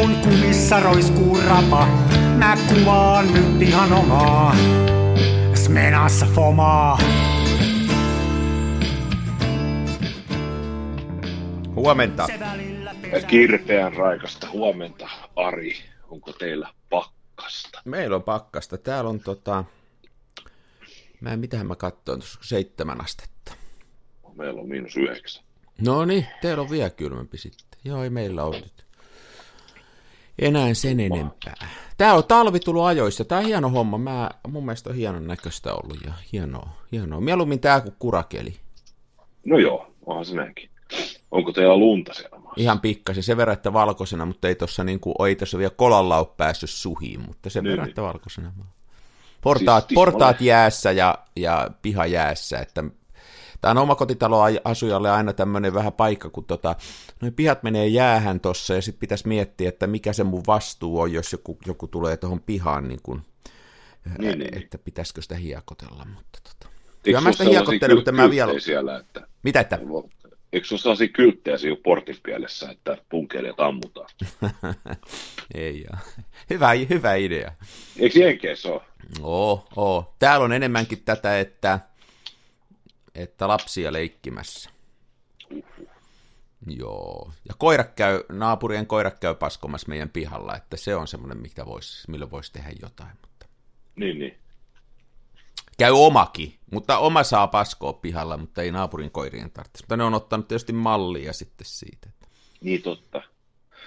kun kumissa roiskuu rapa, mä kuvaan nyt ihan omaa. Smenassa fomaa. Huomenta. Kirpeän raikasta huomenta, Ari. Onko teillä pakkasta? Meillä on pakkasta. Täällä on tota... Mä en mitähän mä katsoin, tuossa seitsemän astetta. Meillä on miinus yhdeksän. No niin, teillä on vielä kylmempi sitten. Joo, ei meillä ole nyt enää sen enempää. Tää on talvi tullut ajoissa. Tää on hieno homma. Mä, mun mielestä on hienon näköistä ollut ja hienoa. hienoa. Mieluummin tää kuin kurakeli. No joo, onhan se näinkin. Onko teillä lunta siellä maassa? Ihan pikkasen, sen verran, että valkoisena, mutta ei tuossa niin kuin, ei tuossa vielä kolalla ole päässyt suhiin, mutta sen niin, verran, niin. että valkoisena. Portaat, siis, portaat jäässä ja, ja piha jäässä, että Tämä on omakotitaloasujalle aina tämmöinen vähän paikka, kun tota, noin pihat menee jäähän tuossa ja sitten pitäisi miettiä, että mikä se mun vastuu on, jos joku, joku tulee tuohon pihaan, niin kun, niin, niin, että pitäisikö sitä hiekotella. Mutta tota. Kyllä mä sitä hiekottelen, mutta mä vielä... Siellä, että... Mitä että? Eikö ole sellaisia kylttejä siinä portin pielessä, että punkeilijat ammutaan? Ei ole. Hyvä, hyvä idea. Eikö Jenkeissä ole? Oo, oo. Täällä on enemmänkin tätä, että että lapsia leikkimässä. Joo. Ja koirat käy, naapurien koirat käy paskomassa meidän pihalla, että se on semmoinen, mitä vois, millä voisi tehdä jotain. Mutta... Niin, niin. Käy omakin, mutta oma saa paskoa pihalla, mutta ei naapurin koirien tarvitse. Mutta ne on ottanut tietysti mallia sitten siitä. Niin totta.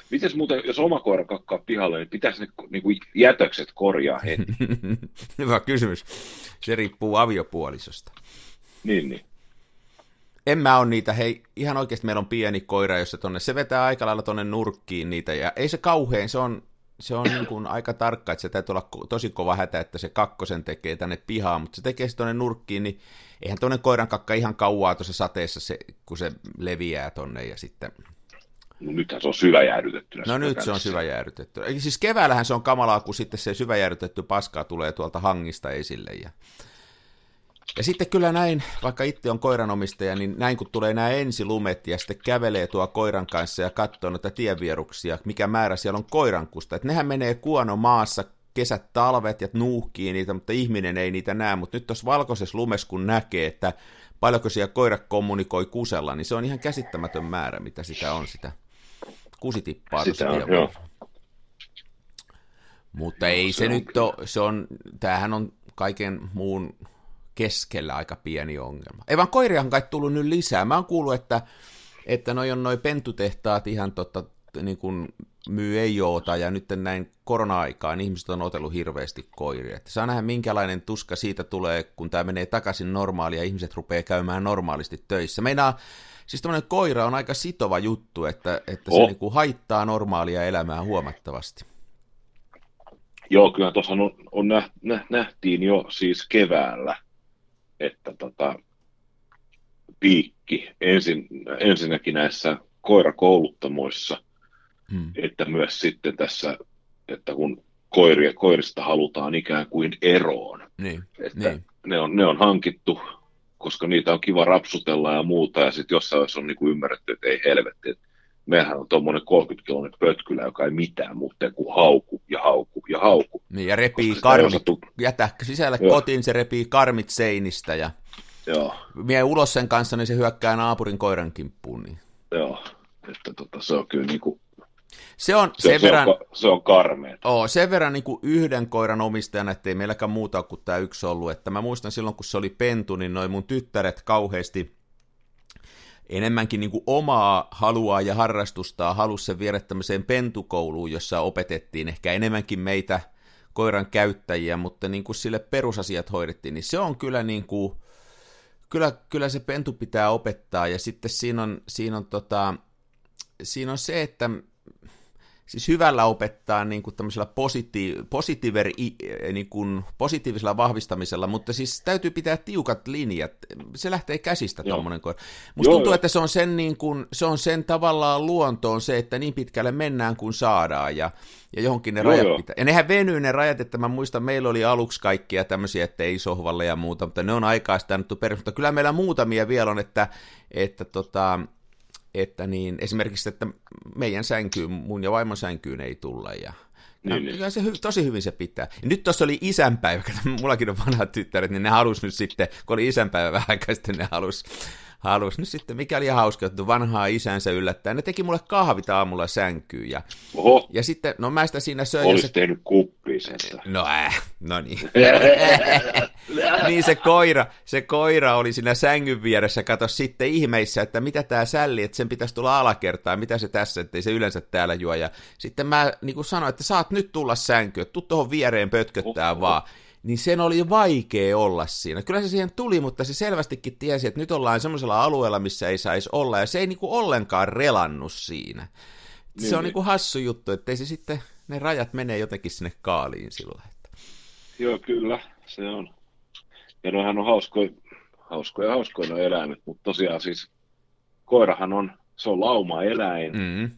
Mites muuten, jos oma koira kakkaa pihalle, niin pitäisi ne niin kuin jätökset korjaa heti? Hyvä kysymys. Se riippuu aviopuolisosta. Niin, niin. En mä ole niitä, hei, ihan oikeasti meillä on pieni koira, jossa tonne, se vetää aika lailla tonne nurkkiin niitä, ja ei se kauhean, se on, se on niin kuin aika tarkka, että se täytyy olla tosi kova hätä, että se kakkosen tekee tänne pihaan, mutta se tekee se tonne nurkkiin, niin eihän tuonne koiran kakka ihan kauaa tuossa sateessa, se, kun se leviää tonne ja sitten... No nythän se on syväjäädytettynä. No nyt se on syväjäädytetty. Eli siis keväällähän se on kamalaa, kun sitten se syväjäädytetty paskaa tulee tuolta hangista esille ja ja sitten kyllä näin, vaikka itse on koiranomistaja, niin näin kun tulee nämä ensilumet ja sitten kävelee tuo koiran kanssa ja katsoo noita tienvieruksia, mikä määrä siellä on koirankusta. Että nehän menee kuono maassa kesät, talvet ja nuuhkii niitä, mutta ihminen ei niitä näe. Mutta nyt tuossa valkoisessa lumessa kun näkee, että paljonko siellä koira kommunikoi kusella, niin se on ihan käsittämätön määrä, mitä sitä on, sitä kusitippaa sitä on, joo. Mutta ei se, se nyt ole, se on, tämähän on kaiken muun keskellä aika pieni ongelma. Ei vaan koiriahan kai tullut nyt lisää. Mä oon kuullut, että, että noi on noi pentutehtaat ihan totta, niin kuin myy ei joota, ja nyt näin korona-aikaan ihmiset on otellut hirveästi koiria. Että saa nähdä, minkälainen tuska siitä tulee, kun tämä menee takaisin normaalia ja ihmiset rupeaa käymään normaalisti töissä. Meinaa, siis tämmöinen koira on aika sitova juttu, että, että se oh. niin kuin haittaa normaalia elämää huomattavasti. Joo, kyllä tuossa on, on nähtiin jo siis keväällä, että tota, piikki ensin, ensinnäkin näissä koirakouluttamoissa, hmm. että myös sitten tässä, että kun koiria, koirista halutaan ikään kuin eroon, niin, että niin. Ne, on, ne on hankittu, koska niitä on kiva rapsutella ja muuta, ja sitten jossain vaiheessa on niin kuin ymmärretty, että ei helvetti, että meillähän on tuommoinen 30 kiloinen pötkylä, joka ei mitään muuta kuin hauku ja hauku ja hauku. Niin, ja repii karmit, osattu... jätä sisällä Joo. kotiin, se repii karmit seinistä ja Joo. vie ulos sen kanssa, niin se hyökkää naapurin koiran kimppuun. Niin. Joo, että tota, se on kyllä niin kuin se on se, sen se verran, on, se on karmea. Oo, sen verran niin kuin yhden koiran omistajana, ettei meilläkään muuta kuin tämä yksi ollut. Että mä muistan silloin, kun se oli pentu, niin noin mun tyttäret kauheasti enemmänkin niin kuin omaa haluaa ja harrastustaa halusi sen viedä tämmöiseen pentukouluun, jossa opetettiin ehkä enemmänkin meitä koiran käyttäjiä, mutta niin kuin sille perusasiat hoidettiin, niin se on kyllä niin kuin, kyllä, kyllä se pentu pitää opettaa, ja sitten siinä on, siinä on, tota, siinä on se, että siis hyvällä opettaa niin kuin tämmöisellä positiiv- positiiver, niin kuin positiivisella vahvistamisella, mutta siis täytyy pitää tiukat linjat. Se lähtee käsistä tuommoinen koira. Musta Joo, tuntuu, jo. että se on, sen niin kuin, se on sen tavallaan luontoon se, että niin pitkälle mennään kuin saadaan ja, ja johonkin ne Joo, rajat jo. pitää. Ja nehän venyy ne rajat, että mä muistan, meillä oli aluksi kaikkia tämmöisiä, että ei sohvalle ja muuta, mutta ne on aikaa sitä annettu perus. Mutta kyllä meillä muutamia vielä on, että, että tota, että niin, esimerkiksi, että meidän sänkyyn, mun ja vaimon sänkyyn ei tulla ja niin, niin. se tosi hyvin se pitää. Ja nyt tuossa oli isänpäivä, kun mullakin on vanhat tyttäret, niin ne halus nyt sitten, kun oli isänpäivä vähän aikaa sitten, ne halus halusi nyt sitten, mikä oli hauska, että vanhaa isänsä yllättää. Ne teki mulle kahvit aamulla sänkyyn. Ja, Oho. ja sitten, no mä sitä siinä söin. Olisi se... tehnyt kuppisesta. No äh, no niin. niin se koira, se koira oli siinä sängyn vieressä, kato sitten ihmeissä, että mitä tämä sälli, että sen pitäisi tulla alakertaa, mitä se tässä, ettei se yleensä täällä juo. Ja sitten mä niin kuin sanoin, että saat nyt tulla sänkyyn, tuu tuohon viereen pötköttää Oho. vaan niin sen oli vaikea olla siinä. Kyllä se siihen tuli, mutta se selvästikin tiesi, että nyt ollaan semmoisella alueella, missä ei saisi olla, ja se ei niinku ollenkaan relannut siinä. Niin, se on niin. niinku hassu juttu, että ei se sitten, ne rajat menee jotenkin sinne kaaliin sillä että... Joo, kyllä, se on. Ja noihän on hauskoja, hauskoja, hauskoja eläimet, mutta tosiaan siis koirahan on, se on lauma-eläin, mm.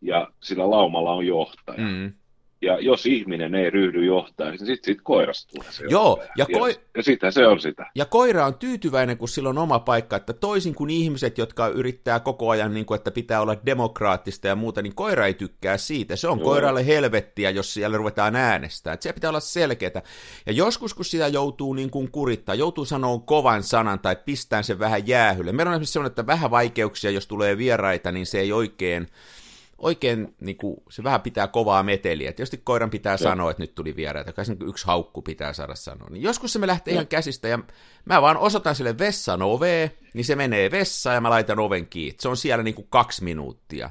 ja sillä laumalla on johtaja. Mm. Ja jos ihminen ei ryhdy johtaa, niin sitten siitä koirasta tulee se Joo, ja, ko- ja, ja sitä se on sitä. Ja koira on tyytyväinen, kun sillä on oma paikka, että toisin kuin ihmiset, jotka yrittää koko ajan, niin kuin, että pitää olla demokraattista ja muuta, niin koira ei tykkää siitä. Se on Joo. koiralle helvettiä, jos siellä ruvetaan äänestämään. Se pitää olla selkeää. Ja joskus, kun sitä joutuu niin kuin kurittaa, joutuu sanoa kovan sanan tai pistään sen vähän jäähylle. Meillä on esimerkiksi sellainen, että vähän vaikeuksia, jos tulee vieraita, niin se ei oikein oikein niin kuin, se vähän pitää kovaa meteliä. Tietysti koiran pitää ja. sanoa, että nyt tuli vieraita, kai yksi haukku pitää saada sanoa. Niin joskus se me lähtee ja. ihan käsistä ja mä vaan osoitan sille vessan oveen, niin se menee vessaan ja mä laitan oven kiinni. Se on siellä niin kuin kaksi minuuttia.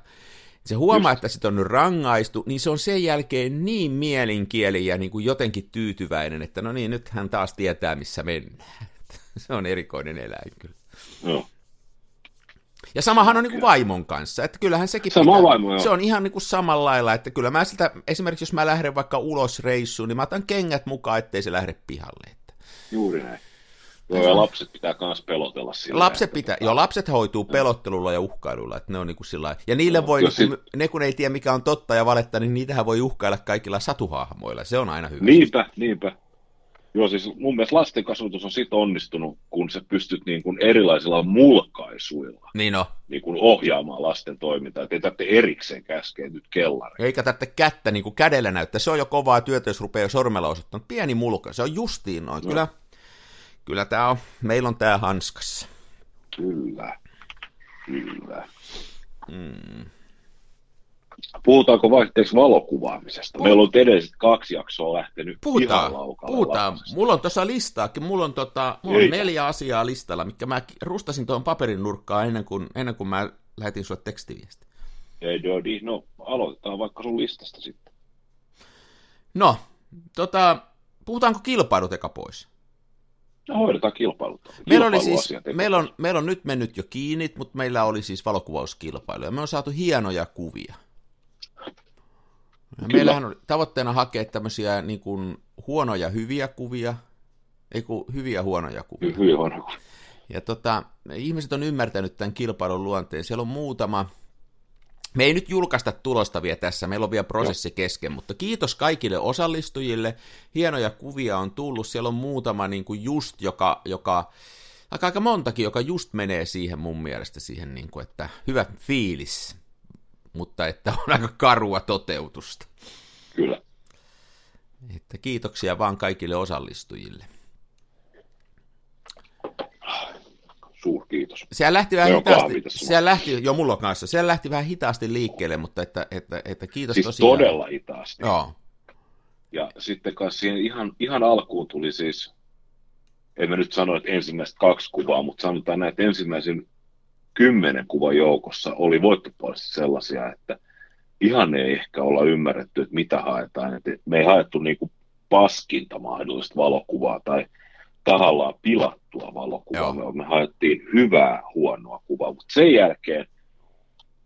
Se huomaa, Just. että sit on nyt rangaistu, niin se on sen jälkeen niin mielinkieli ja niin kuin jotenkin tyytyväinen, että no niin, nyt hän taas tietää, missä mennään. se on erikoinen eläin kyllä. No. Ja samahan on niin kuin vaimon kanssa, että kyllähän sekin Sama pitää, vaimo, joo. se on ihan niin kuin samalla lailla, että kyllä mä sitä, esimerkiksi jos mä lähden vaikka ulos reissuun, niin mä otan kengät mukaan, ettei se lähde pihalle. Että. Juuri näin. Joo, ja lapset pitää myös pelotella sillä. Lapset että... pitää, joo, lapset hoituu pelottelulla ja uhkailulla, että ne on niin kuin sillä Ja niille no, voi, niin kuin, sit... ne kun ei tiedä mikä on totta ja valetta, niin niitähän voi uhkailla kaikilla satuhahmoilla, se on aina hyvä. Niinpä, niinpä. Joo, siis mun mielestä lasten kasvatus on sit onnistunut, kun sä pystyt niin kuin erilaisilla mulkaisuilla niin no. niin kuin ohjaamaan lasten toimintaa. Että ei tarvitse erikseen käskeä nyt kellari. Eikä tarvitse kättä niin kuin kädellä näyttää. Se on jo kovaa työtä, jos rupeaa sormella osoittamaan. Pieni mulka, se on justiin noin. No. Kyllä, kyllä tää on, meillä on tää hanskassa. Kyllä, kyllä. Mm. Puhutaanko vaihteeksi valokuvaamisesta? Puh- Meillä on edelliset kaksi jaksoa lähtenyt puhutaan, ihan Puhutaan. Mulla on tuossa listaakin. Mulla on, tota, mulla on neljä asiaa listalla, mikä mä rustasin tuon paperin nurkkaan ennen kuin, ennen kuin mä lähetin sulle tekstiviesti. Ei, joo, niin, no aloitetaan vaikka sun listasta sitten. No, tota, puhutaanko kilpailut eka pois? No hoidetaan kilpailut. Meillä, oli siis, meillä, on, meillä on nyt mennyt jo kiinni, mutta meillä oli siis valokuvauskilpailu ja me on saatu hienoja kuvia. Kyllä. Meillähän on tavoitteena hakea tämmöisiä niin kuin, huonoja hyviä kuvia, ei kun hyviä huonoja kuvia. Hyviä huonoja kuvia. Ja tota, ihmiset on ymmärtänyt tämän kilpailun luonteen. Siellä on muutama, me ei nyt julkaista tulosta vielä tässä, meillä on vielä prosessi kesken, mutta kiitos kaikille osallistujille. Hienoja kuvia on tullut, siellä on muutama niin kuin just, joka, joka aika, aika montakin, joka just menee siihen mun mielestä siihen, niin kuin, että hyvä fiilis mutta että on aika karua toteutusta. Kyllä. Että kiitoksia vaan kaikille osallistujille. Suurkiitos. Siellä lähti vähän hitaasti, siellä lähti, jo mulla kanssa, siellä lähti vähän hitaasti liikkeelle, mutta että, että, että kiitos siis tosiaan. todella hitaasti. Joo. Ja sitten kanssa siihen ihan, ihan alkuun tuli siis, en mä nyt sano, että ensimmäiset kaksi kuvaa, mutta sanotaan näin, että ensimmäisen kymmenen kuvan joukossa oli voittopuolisesti sellaisia, että ihan ei ehkä olla ymmärretty, että mitä haetaan. Että me ei haettu niin kuin paskinta mahdollista valokuvaa tai tahallaan pilattua valokuvaa, Joo. me haettiin hyvää, huonoa kuvaa, mutta sen jälkeen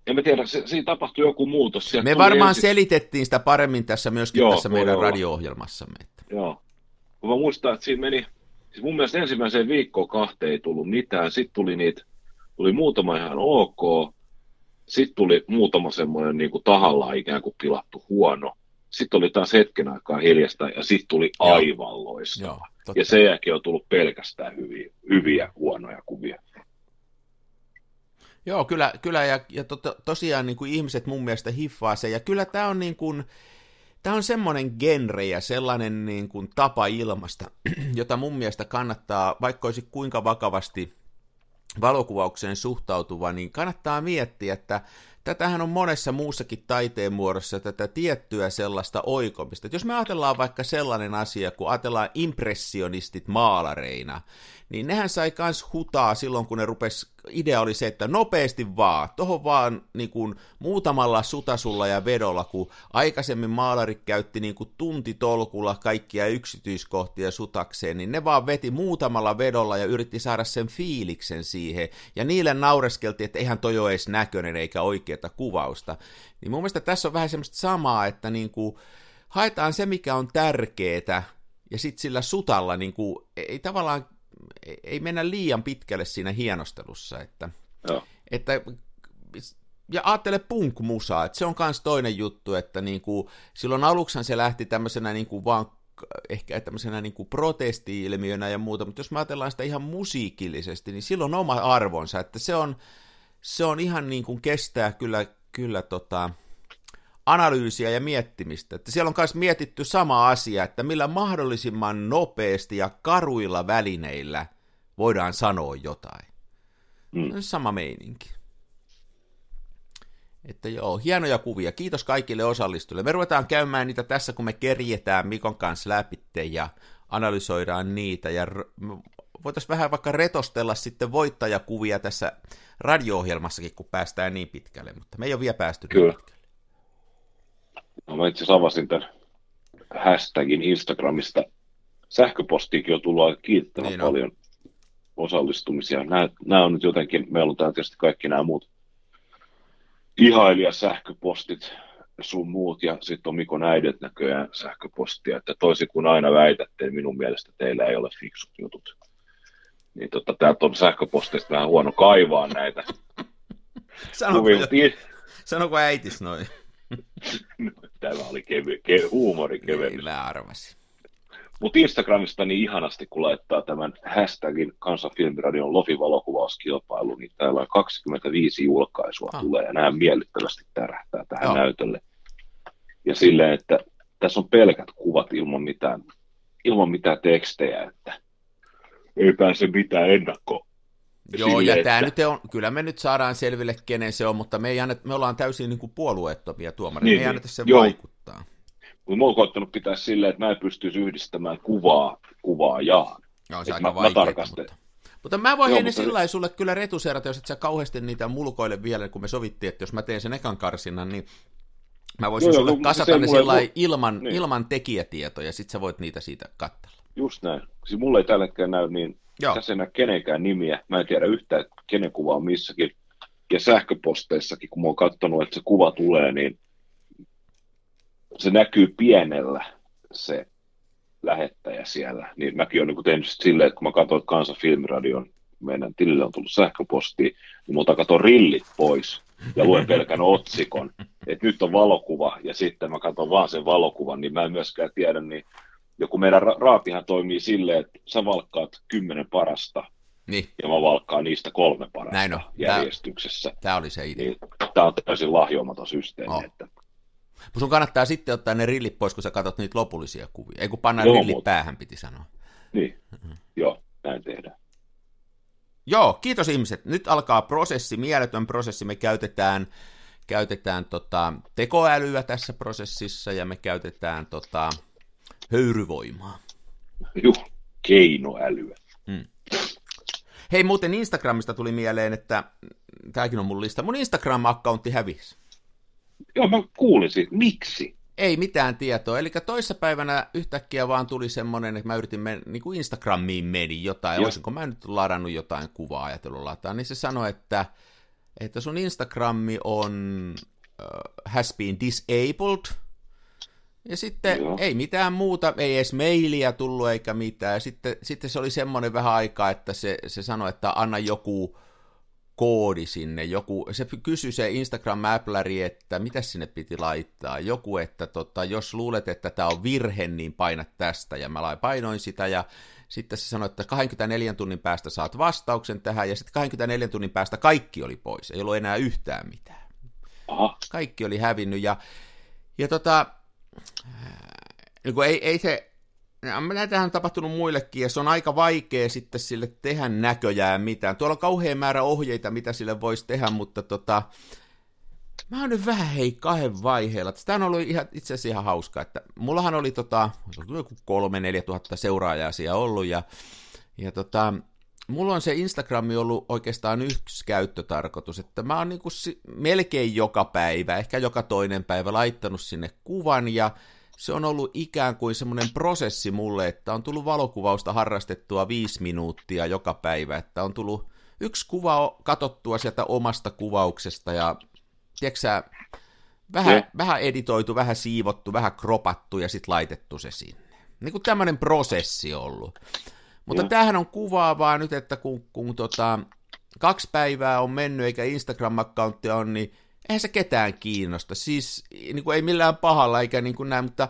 en mä tiedä, se, siinä tapahtui joku muutos. Sieltä me varmaan ensin... selitettiin sitä paremmin tässä myöskin Joo, tässä meidän radio-ohjelmassamme. Että... Joo. Mä muistan, että siinä meni, siis mun mielestä ensimmäiseen viikkoon kahteen ei tullut mitään, sitten tuli niitä tuli muutama ihan ok, sitten tuli muutama semmoinen niin kuin tahallaan ikään kuin pilattu huono, sitten oli taas hetken aikaa hiljasta ja sitten tuli aivan loistava. Joo, ja sen jälkeen on tullut pelkästään hyviä, hyviä huonoja kuvia. Joo, kyllä, kyllä. Ja, ja to, tosiaan niin kuin ihmiset mun mielestä hiffaa se, ja kyllä tämä on niin kuin, Tämä on semmoinen genre ja sellainen niin kuin tapa ilmasta, jota mun mielestä kannattaa, vaikka olisi kuinka vakavasti valokuvaukseen suhtautuva, niin kannattaa miettiä, että tätähän on monessa muussakin taiteen muodossa tätä tiettyä sellaista oikomista. jos me ajatellaan vaikka sellainen asia, kun ajatellaan impressionistit maalareina, niin nehän sai kans hutaa silloin, kun ne rupes, idea oli se, että nopeasti vaan, tohon vaan niin kuin, muutamalla sutasulla ja vedolla, kun aikaisemmin maalarit käytti niin kuin, tuntitolkulla kaikkia yksityiskohtia sutakseen, niin ne vaan veti muutamalla vedolla ja yritti saada sen fiiliksen siihen, ja niille naureskeltiin, että eihän toi ole edes näköinen eikä oikeata kuvausta. Niin mun mielestä tässä on vähän semmoista samaa, että niin kuin, haetaan se, mikä on tärkeetä, ja sitten sillä sutalla niin kuin, ei tavallaan ei mennä liian pitkälle siinä hienostelussa, että, Joo. että ja ajattele punk-musaa, että se on myös toinen juttu, että niin kuin, silloin aluksi se lähti tämmöisenä niin kuin vaan ehkä tämmöisenä niin kuin protesti-ilmiönä ja muuta, mutta jos me ajatellaan sitä ihan musiikillisesti, niin silloin on oma arvonsa, että se on, se on ihan niin kuin kestää kyllä, kyllä tota, analyysiä ja miettimistä. Että siellä on myös mietitty sama asia, että millä mahdollisimman nopeasti ja karuilla välineillä voidaan sanoa jotain. Mm. Sama meininki. Että joo, hienoja kuvia. Kiitos kaikille osallistujille. Me ruvetaan käymään niitä tässä, kun me kerjetään Mikon kanssa läpi ja analysoidaan niitä. Ja voitaisiin vähän vaikka retostella sitten voittajakuvia tässä radio-ohjelmassakin, kun päästään niin pitkälle. Mutta me ei ole vielä päästy Kyllä. niin pitkälle. No, mä itse asiassa avasin tämän hashtagin Instagramista. Sähköpostiikin on tullut aika kiittävän niin paljon on. osallistumisia. Nämä, nämä on nyt jotenkin, meillä on tietysti kaikki nämä muut ihailijasähköpostit sun muut, ja sitten on Mikon äidet näköjään sähköpostia, että toisin kuin aina väitätte, niin minun mielestä teillä ei ole fiksut jutut. Niin tota, täältä on sähköposteista vähän huono kaivaa näitä. Sanoko, sanoko äitis noin? Tämä oli kevy, ke, huumori kevennys. Niin, mä arvasin. Mutta Instagramista niin ihanasti, kun laittaa tämän hashtagin kansanfilmiradion Lofi-valokuvauskilpailu, niin täällä on 25 julkaisua ah. tulee ja nämä miellyttävästi tärähtää tähän Joo. näytölle. Ja silleen, että tässä on pelkät kuvat ilman mitään, ilman mitään tekstejä, että ei pääse mitään ennakko Joo, ja tämä nyt on, kyllä me nyt saadaan selville, kenen se on, mutta me, ei annet, me ollaan täysin niin kuin puolueettomia tuomareita, niin, me ei niin. anneta sen joo. vaikuttaa. Mutta mä oon koettanut pitää silleen, että mä en pystyisi yhdistämään kuvaa kuvaajaan. Joo, se aika mä, vaikeaa, mä mutta... Mutta mä voin heille sillä mutta... sulle kyllä retuseerata, jos et sä kauheasti niitä mulkoille vielä, kun me sovittiin, että jos mä teen sen ekan karsinnan, niin mä voisin joo, sulle joo, kasata ne sillä ilman, niin. ilman tekijätietoja, sit sä voit niitä siitä katsella. Just näin. Siis mulle ei tällä hetkellä näy niin Joo. Tässä ei näe kenenkään nimiä. Mä en tiedä yhtään, kenen kuva on missäkin. Ja sähköposteissakin, kun mä oon katsonut, että se kuva tulee, niin se näkyy pienellä se lähettäjä siellä. Niin mäkin olen niin tehnyt silleen, että kun mä katsoin, että Kansan Filmiradion meidän tilille on tullut sähköposti, niin multa katson rillit pois ja luen pelkän otsikon, että nyt on valokuva, ja sitten mä katson vaan sen valokuvan, niin mä en myöskään tiedä, niin joku meidän ra- raapihan toimii silleen, että sä valkkaat kymmenen parasta, niin. ja mä valkkaan niistä kolme parasta Näin on. järjestyksessä. Tämä oli se idea. Niin, tämä on täysin lahjomaton systeemi. Oh. Että... sun kannattaa sitten ottaa ne rillit pois, kun sä katsot niitä lopullisia kuvia. Ei kun panna Joo, rillit mutta... päähän, piti sanoa. Niin, mm-hmm. joo, näin tehdään. Joo, kiitos ihmiset. Nyt alkaa prosessi, mieletön prosessi. Me käytetään, käytetään tota, tekoälyä tässä prosessissa ja me käytetään tota, höyryvoimaa. Juh, keinoälyä. Hmm. Hei, muuten Instagramista tuli mieleen, että tämäkin on mun lista. Mun Instagram-accountti hävisi. Joo, mä kuulisin. Miksi? Ei mitään tietoa. Eli toissapäivänä yhtäkkiä vaan tuli semmoinen, että mä yritin men, niin kuin Instagramiin meni jotain. Joo. Olisinko mä nyt ladannut jotain kuvaa ajatellut lataa. Niin se sanoi, että, että sun Instagrammi on uh, has been disabled – ja sitten Joo. ei mitään muuta, ei edes mailia tullut eikä mitään. Ja sitten, sitten se oli semmoinen vähän aikaa, että se, se sanoi, että anna joku koodi sinne, joku, se kysyi se Instagram-äpläri, että mitä sinne piti laittaa, joku, että tota, jos luulet, että tämä on virhe, niin painat tästä, ja mä painoin sitä, ja sitten se sanoi, että 24 tunnin päästä saat vastauksen tähän, ja sitten 24 tunnin päästä kaikki oli pois, ei ollut enää yhtään mitään. Aha. Kaikki oli hävinnyt, ja, ja tota, niin ei, ei se, Näitähän on tapahtunut muillekin, ja se on aika vaikea sitten sille tehdä näköjään mitään. Tuolla on kauhean määrä ohjeita, mitä sille voisi tehdä, mutta tota, mä oon nyt vähän hei kahden vaiheella. Tämä on ollut ihan, itse asiassa ihan hauska, että mullahan oli tota, joku kolme, neljä tuhatta seuraajaa siellä ollut, ja, ja tota, mulla on se Instagrami ollut oikeastaan yksi käyttötarkoitus, että mä oon niinku melkein joka päivä, ehkä joka toinen päivä laittanut sinne kuvan, ja se on ollut ikään kuin semmoinen prosessi mulle, että on tullut valokuvausta harrastettua viisi minuuttia joka päivä, että on tullut yksi kuva katottua sieltä omasta kuvauksesta ja tiedätkö vähän, vähän editoitu, vähän siivottu, vähän kropattu ja sitten laitettu se sinne. Niin kuin tämmöinen prosessi ollut. Mutta ja. tämähän on kuvaavaa nyt, että kun, kun tota, kaksi päivää on mennyt eikä Instagram-akkaunttia on, niin eihän se ketään kiinnosta. Siis niin kuin ei millään pahalla eikä niin kuin näin, mutta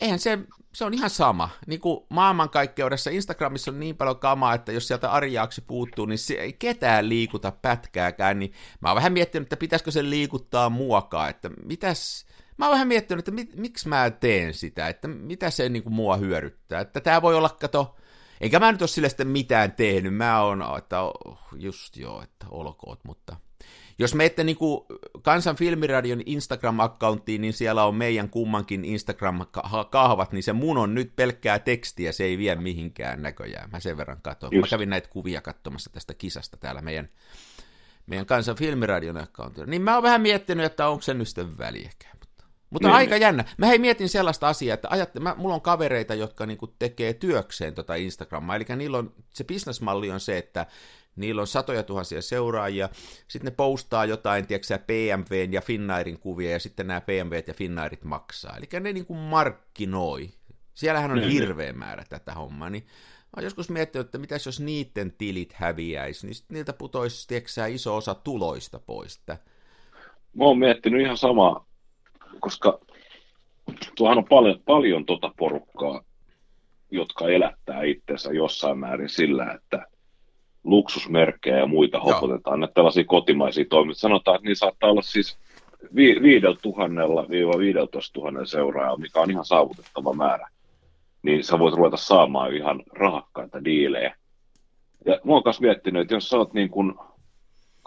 eihän se, se on ihan sama. Niin kuin maailmankaikkeudessa Instagramissa on niin paljon kamaa, että jos sieltä arjaaksi puuttuu, niin se ei ketään liikuta pätkääkään. Niin mä oon vähän miettinyt, että pitäisikö se liikuttaa muokaa, että mitäs... Mä oon vähän miettinyt, että mit, miksi mä teen sitä, että mitä se niin kuin mua hyödyttää. Että tämä voi olla, kato, eikä mä nyt ole sille sitten mitään tehnyt, mä oon, että just joo, että olkoot, mutta jos menette niin kuin Kansan Filmiradion Instagram-akkaunttiin, niin siellä on meidän kummankin Instagram-kahvat, niin se mun on nyt pelkkää tekstiä, se ei vie mihinkään näköjään. Mä sen verran katson. Mä kävin näitä kuvia katsomassa tästä kisasta täällä meidän, meidän Kansan Filmiradion accountilla. Niin mä oon vähän miettinyt, että onko se nyt sitten väliäkään. Mutta, niin, aika niin. jännä. Mä hei mietin sellaista asiaa, että ajatte, mä, mulla on kavereita, jotka niinku tekee työkseen tota Instagrammaa, eli niillä on, se bisnesmalli on se, että niillä on satoja tuhansia seuraajia, sitten ne postaa jotain, tiedätkö PMVn ja Finnairin kuvia, ja sitten nämä PMVt ja Finnairit maksaa. Eli ne niin kuin markkinoi. Siellähän on mm-hmm. hirveä määrä tätä hommaa, niin mä oon joskus miettinyt, että mitäs jos niiden tilit häviäisi, niin niiltä putoisi, tiedätkö iso osa tuloista pois. Että... Mä oon miettinyt ihan samaa, koska tuohan on paljon, paljon tota porukkaa, jotka elättää itsensä jossain määrin sillä, että luksusmerkkejä ja muita hopotetaan, että tällaisia kotimaisia toimintoja. Sanotaan, että niin saattaa olla siis vi- viidellä tuhannella viiva 15 tuhannella seuraajaa, mikä on ihan saavutettava määrä, niin sä voit ruveta saamaan ihan rahakkaita diilejä. Ja mä oon myös miettinyt, että jos sä oot niin kuin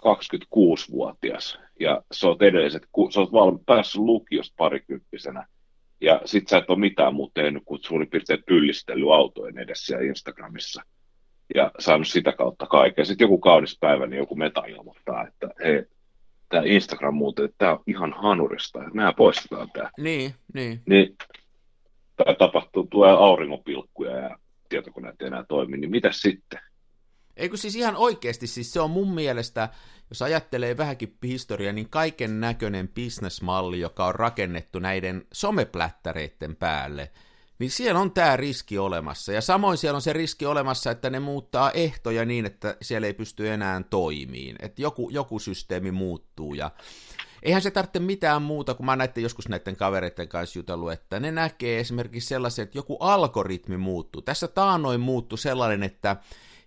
26-vuotias ja sä oot edelliset, sä oot val- päässyt lukiosta parikymppisenä, ja sit sä et ole mitään muuta tehnyt kuin suurin piirtein pyllistellyt autojen edessä ja Instagramissa – ja saanut sitä kautta kaiken. Sitten joku kaunis päivä, niin joku meta ilmoittaa, että hei, tämä Instagram muuten, että tämä on ihan hanurista, että mehän poistetaan tämä. Niin, niin. niin tämä tapahtuu, tulee auringonpilkkuja ja tietokoneet ei enää toimi, niin mitä sitten? Eikö siis ihan oikeasti, siis se on mun mielestä, jos ajattelee vähänkin historiaa, niin kaiken näköinen bisnesmalli, joka on rakennettu näiden someplättäreiden päälle, niin siellä on tämä riski olemassa. Ja samoin siellä on se riski olemassa, että ne muuttaa ehtoja niin, että siellä ei pysty enää toimiin. Että joku, joku systeemi muuttuu ja eihän se tarvitse mitään muuta, kun mä näiden joskus näiden kavereiden kanssa jutellut, että ne näkee esimerkiksi sellaisen, että joku algoritmi muuttuu. Tässä taanoin muuttui sellainen, että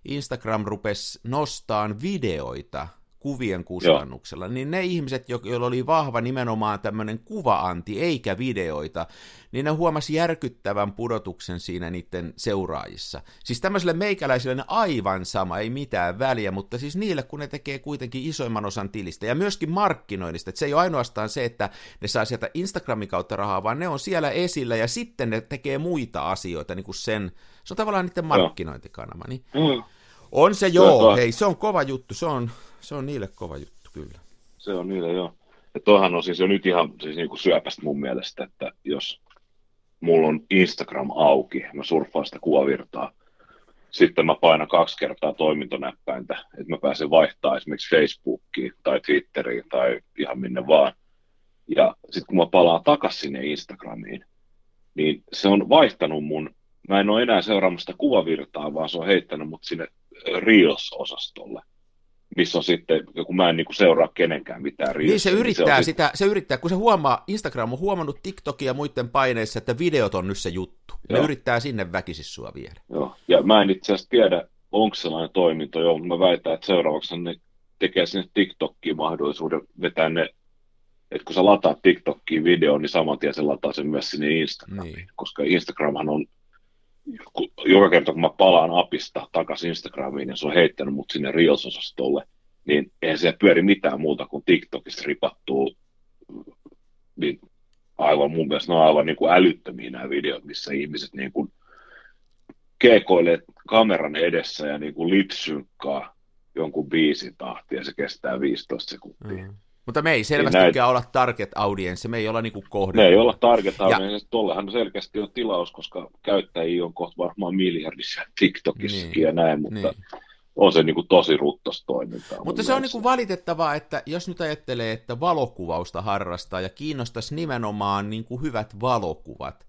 Instagram rupesi nostaan videoita kuvien kustannuksella, Joo. niin ne ihmiset, joilla oli vahva nimenomaan tämmöinen kuvaanti eikä videoita, niin ne huomasi järkyttävän pudotuksen siinä niiden seuraajissa. Siis tämmöiselle meikäläisille ne aivan sama, ei mitään väliä, mutta siis niille, kun ne tekee kuitenkin isoimman osan tilistä ja myöskin markkinoinnista, että se ei ole ainoastaan se, että ne saa sieltä Instagramin kautta rahaa, vaan ne on siellä esillä ja sitten ne tekee muita asioita, niin kuin sen, se on tavallaan niiden markkinointikanava. Niin mm. On se joo, hei, se on kova juttu, se on, se on niille kova juttu, kyllä. Se on niille, joo. Ja toihan on siis jo nyt ihan siis niin kuin syöpästä mun mielestä, että jos mulla on Instagram auki, mä surffaan sitä kuvavirtaa, sitten mä painan kaksi kertaa toimintonäppäintä, että mä pääsen vaihtaa esimerkiksi Facebookiin tai Twitteriin tai ihan minne vaan. Ja sitten kun mä palaan takaisin sinne Instagramiin, niin se on vaihtanut mun, mä en ole enää seuraamassa kuvavirtaa, vaan se on heittänyt mut sinne Reels-osastolle. Missä on sitten, kun mä en niin kuin seuraa kenenkään mitään riistä, Niin se yrittää niin se sitä, se yrittää, kun se huomaa, Instagram on huomannut TikTokia ja muiden paineissa, että videot on nyt se juttu. Ne Joo. yrittää sinne väkisin sua viedä. Joo, ja mä en itse asiassa tiedä, onko sellainen toiminto, joo, mä väitän, että seuraavaksi ne tekee sinne TikTokkiin mahdollisuuden vetää ne, että kun sä lataat TikTokkiin video, niin saman tien se lataa sen myös sinne Instagramiin, niin. koska Instagramhan on joka kerta kun mä palaan apista takaisin Instagramiin ja se on heittänyt mut sinne Reels-osastolle, niin eihän se pyöri mitään muuta kuin TikTokista ripattuu niin aivan mun mielestä ne on aivan niin kuin älyttömiä nämä videot, missä ihmiset niin kuin keekoilee kameran edessä ja niin kuin lipsynkkaa jonkun biisin tahti ja se kestää 15 sekuntia. Mm. Mutta me ei selvästikään näin... olla target audience, me ei olla niinku kohde. Me ei olla target audience, ja... tuollehan selkeästi on tilaus, koska käyttäjiä on kohta varmaan miljardissa TikTokissakin niin. ja näin, mutta niin. on se niinku tosi ruttos toimintaa. Mutta se on niinku valitettavaa, että jos nyt ajattelee, että valokuvausta harrastaa ja kiinnostaisi nimenomaan niinku hyvät valokuvat,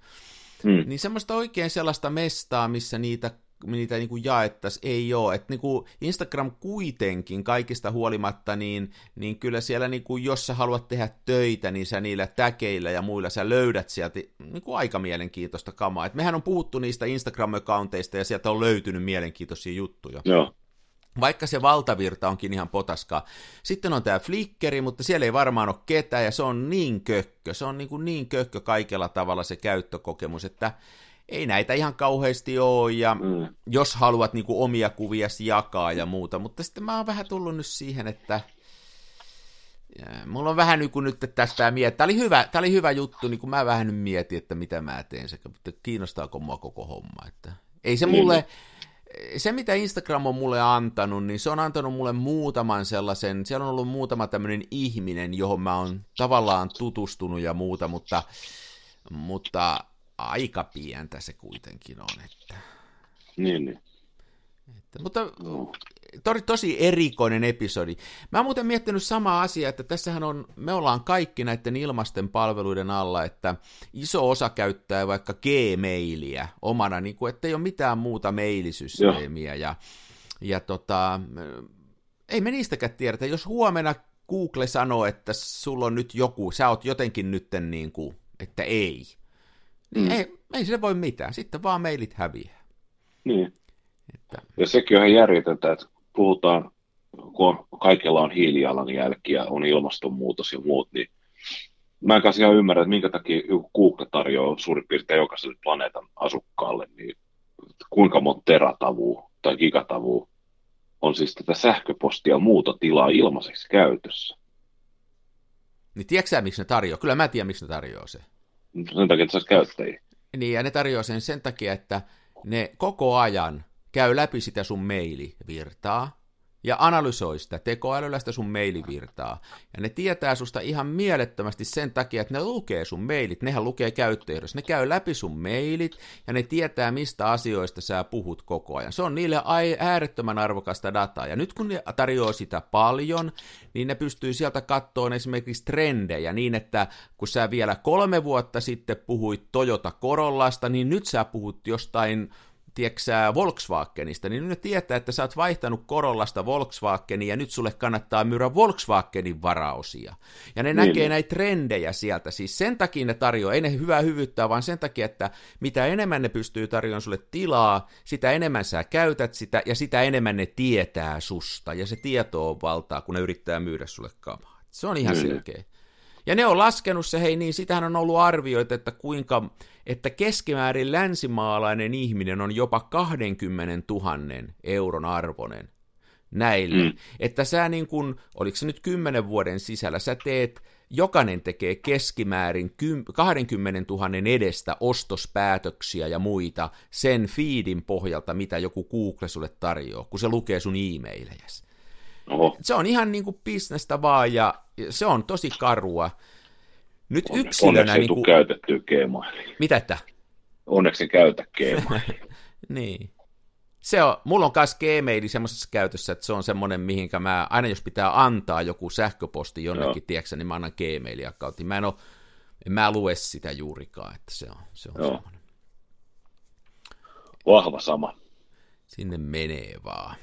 hmm. niin semmoista oikein sellaista mestaa, missä niitä niitä niin kuin jaettaisiin, ei ole. Että niin kuin Instagram kuitenkin kaikista huolimatta, niin, niin kyllä siellä, niin kuin, jos sä haluat tehdä töitä, niin sä niillä täkeillä ja muilla sä löydät sieltä niin kuin aika mielenkiintoista kamaa. Et mehän on puhuttu niistä Instagram-accounteista ja sieltä on löytynyt mielenkiintoisia juttuja. Joo. Vaikka se valtavirta onkin ihan potaska. Sitten on tämä Flickeri, mutta siellä ei varmaan ole ketään, ja se on niin kökkö. Se on niin, kuin niin kökkö kaikella tavalla se käyttökokemus, että ei näitä ihan kauheasti ole, ja mm. jos haluat niin kuin, omia kuvia jakaa ja muuta, mutta sitten mä oon vähän tullut nyt siihen, että ja, mulla on vähän niin kuin nyt tästä mietin, tämä oli hyvä, tämä oli hyvä juttu, niin kuin mä vähän nyt mietin, että mitä mä teen, sekä kiinnostaako mua koko homma, että ei se mulle, niin. se mitä Instagram on mulle antanut, niin se on antanut mulle muutaman sellaisen, siellä on ollut muutama tämmöinen ihminen, johon mä oon tavallaan tutustunut ja muuta, mutta, mutta aika pientä se kuitenkin on. Että... Niin, niin. Että, mutta to, tosi erikoinen episodi. Mä oon muuten miettinyt sama asia, että tässähän on, me ollaan kaikki näiden ilmasten palveluiden alla, että iso osa käyttää vaikka Gmailia omana, niin kuin, että ei ole mitään muuta mailisysteemiä. Ja, ja tota, ei me niistäkään tiedetä. Jos huomenna Google sanoo, että sulla on nyt joku, sä oot jotenkin nytten niin kuin, että ei, niin mm. ei, ei se voi mitään, sitten vaan mailit häviää. Niin. Että... Ja sekin on ihan järjetöntä, että puhutaan, kun kaikilla on hiilijalanjälki ja on ilmastonmuutos ja muut, niin mä en kanssa ihan ymmärrä, että minkä takia Google tarjoaa suurin piirtein jokaiselle planeetan asukkaalle, niin kuinka monta teratavua tai gigatavua on siis tätä sähköpostia ja muuta tilaa ilmaiseksi käytössä. Niin tiedätkö miksi ne tarjoaa? Kyllä mä tiedän, miksi ne tarjoaa se. Sen takia, että saisi käyttäjiä. Niin, ja ne tarjoaa sen sen takia, että ne koko ajan käy läpi sitä sun mailivirtaa, ja analysoi sitä tekoälyllä sitä sun mailivirtaa. Ja ne tietää susta ihan mielettömästi sen takia, että ne lukee sun mailit, nehän lukee käyttöehdossa. Ne käy läpi sun mailit ja ne tietää, mistä asioista sä puhut koko ajan. Se on niille äärettömän arvokasta dataa. Ja nyt kun ne tarjoaa sitä paljon, niin ne pystyy sieltä kattoon esimerkiksi trendejä niin, että kun sä vielä kolme vuotta sitten puhuit Toyota Corollasta, niin nyt sä puhut jostain tieksää Volkswagenista, niin ne tietää, että sä oot vaihtanut Corollasta Volkswageniin ja nyt sulle kannattaa myydä Volkswagenin varaosia. Ja ne niin. näkee näitä trendejä sieltä, siis sen takia ne tarjoaa, ei ne hyvää hyvyyttää, vaan sen takia, että mitä enemmän ne pystyy tarjoamaan sulle tilaa, sitä enemmän sä käytät sitä ja sitä enemmän ne tietää susta ja se tieto on valtaa, kun ne yrittää myydä sulle kamaa. Se on ihan niin. selkeä. Ja ne on laskenut se, hei niin, sitähän on ollut arvioita, että kuinka, että keskimäärin länsimaalainen ihminen on jopa 20 000 euron arvoinen näille. Mm. Että sä niin kuin, oliko se nyt 10 vuoden sisällä, sä teet, jokainen tekee keskimäärin 20 000 edestä ostospäätöksiä ja muita sen feedin pohjalta, mitä joku Google sulle tarjoaa, kun se lukee sun e-mailejäsi. Oho. Se on ihan niin kuin bisnestä vaan ja se on tosi karua. Nyt Onne, yksilönä... Onneksi niin kuin... käytetty Gmaili. Mitä että? Onneksi käytä niin. Se on, mulla on myös Gmaili semmoisessa käytössä, että se on semmoinen, mihinkä mä, aina jos pitää antaa joku sähköposti jonnekin, tiedätkö, niin mä annan Gmaili-accountin. Mä en, ole, en mä lue sitä juurikaan, että se on, se on semmoinen. Vahva sama. Sinne menee vaan.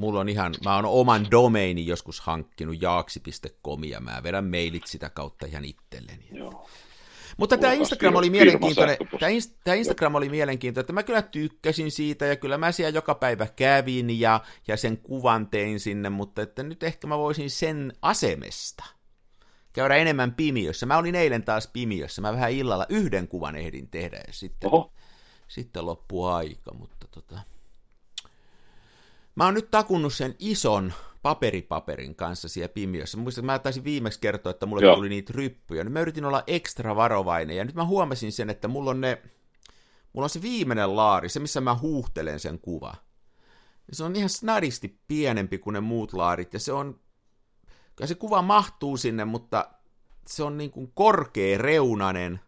Mulla on ihan, mä oon oman domainin joskus hankkinut jaaksi.com ja mä vedän mailit sitä kautta ihan itselleni. Joo. Mutta tämä Instagram oli mielenkiintoinen, tämä Instagram oli mielenkiintoinen, että mä kyllä tykkäsin siitä ja kyllä mä siellä joka päivä kävin ja, ja sen kuvan tein sinne, mutta että nyt ehkä mä voisin sen asemesta käydä enemmän pimiössä. Mä olin eilen taas pimiössä, mä vähän illalla yhden kuvan ehdin tehdä ja sitten, Oho. sitten loppuu aika, mutta tota... Mä oon nyt takunnut sen ison paperipaperin kanssa siellä pimiössä. Mä muistan, että mä taisin viimeksi kertoa, että mulle Joo. tuli niitä ryppyjä. Nyt mä yritin olla ekstra varovainen, ja nyt mä huomasin sen, että mulla on ne, mulla on se viimeinen laari, se missä mä huuhtelen sen kuva. Ja se on ihan snadisti pienempi kuin ne muut laarit, ja se on, kyllä se kuva mahtuu sinne, mutta se on niin kuin korkea reunanen,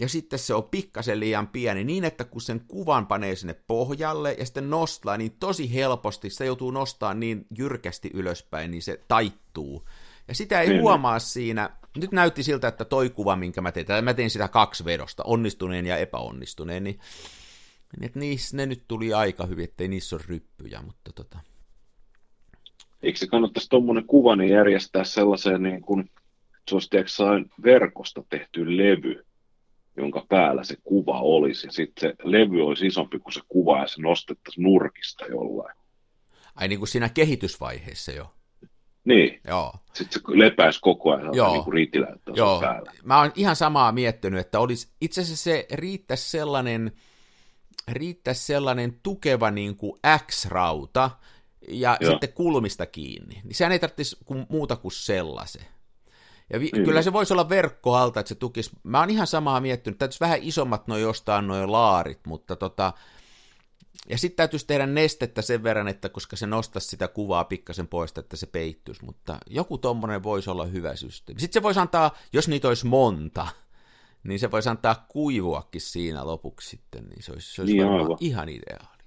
ja sitten se on pikkasen liian pieni, niin että kun sen kuvan panee sinne pohjalle ja sitten nostaa, niin tosi helposti se joutuu nostamaan niin jyrkästi ylöspäin, niin se taittuu. Ja sitä ei mm. huomaa siinä. Nyt näytti siltä, että toi kuva, minkä mä tein, tai mä tein sitä kaksi vedosta, onnistuneen ja epäonnistuneen, niin, niin että niissä ne nyt tuli aika hyvin, ettei niissä ole ryppyjä, mutta tota... Eikö se kannattaisi tuommoinen kuva niin järjestää sellaiseen niin kuin, se olisi verkosta tehty levy, jonka päällä se kuva olisi. Ja sitten se levy olisi isompi kuin se kuva ja se nostettaisiin nurkista jollain. Ai niin kuin siinä kehitysvaiheessa jo? Niin. Joo. Sitten se lepäisi koko ajan Joo. niin kuin Joo. päällä. Mä oon ihan samaa miettinyt, että olisi, itse asiassa se riittäisi sellainen, riittäisi sellainen tukeva niin kuin X-rauta, ja Joo. sitten kulmista kiinni. Niin sehän ei tarvitsisi muuta kuin sellaisen. Ja vi- mm. kyllä se voisi olla verkkoalta, että se tukisi. Mä oon ihan samaa miettinyt, täytyisi vähän isommat noin jostain noin laarit, mutta tota, ja sitten täytyisi tehdä nestettä sen verran, että koska se nostaisi sitä kuvaa pikkasen pois, että se peittyisi, mutta joku tommonen voisi olla hyvä systeemi. Sitten se voisi antaa, jos niitä olisi monta, niin se voisi antaa kuivuakin siinä lopuksi sitten, niin se olisi, se olisi niin, ihan ideaali.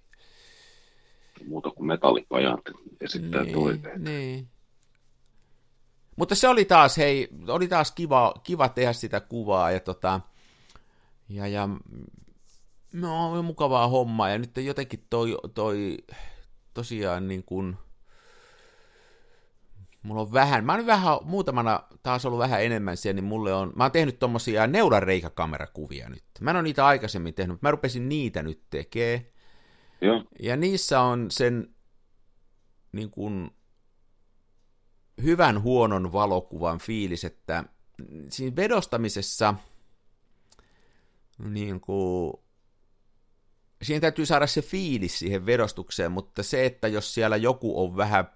Muuta kuin metallipajat esittää niin, toiveet. Niin. Mutta se oli taas, hei, oli taas kiva, kiva tehdä sitä kuvaa ja tota, ja, ja no, oli mukavaa hommaa ja nyt jotenkin toi, toi tosiaan niin kuin, mulla on vähän, mä oon vähän, muutamana taas ollut vähän enemmän siellä, niin mulle on, mä oon tehnyt tommosia neulareikakamerakuvia nyt. Mä en ole niitä aikaisemmin tehnyt, mutta mä rupesin niitä nyt tekee. Ja, ja niissä on sen niin kuin, hyvän huonon valokuvan fiilis, että siinä vedostamisessa niin kuin, siinä täytyy saada se fiilis siihen vedostukseen, mutta se, että jos siellä joku on vähän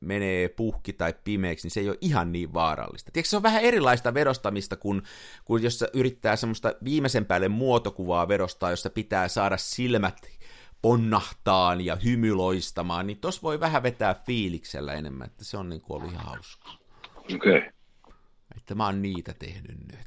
menee puhki tai pimeäksi, niin se ei ole ihan niin vaarallista. Tiedätkö, se on vähän erilaista vedostamista kuin, kuin jos yrittää semmoista viimeisen päälle muotokuvaa vedostaa, jossa pitää saada silmät ponnahtaan ja hymyloistamaan, niin tos voi vähän vetää fiiliksellä enemmän, että se on niin kuin ollut ihan hauska. Okei. Okay. Että mä oon niitä tehnyt nyt.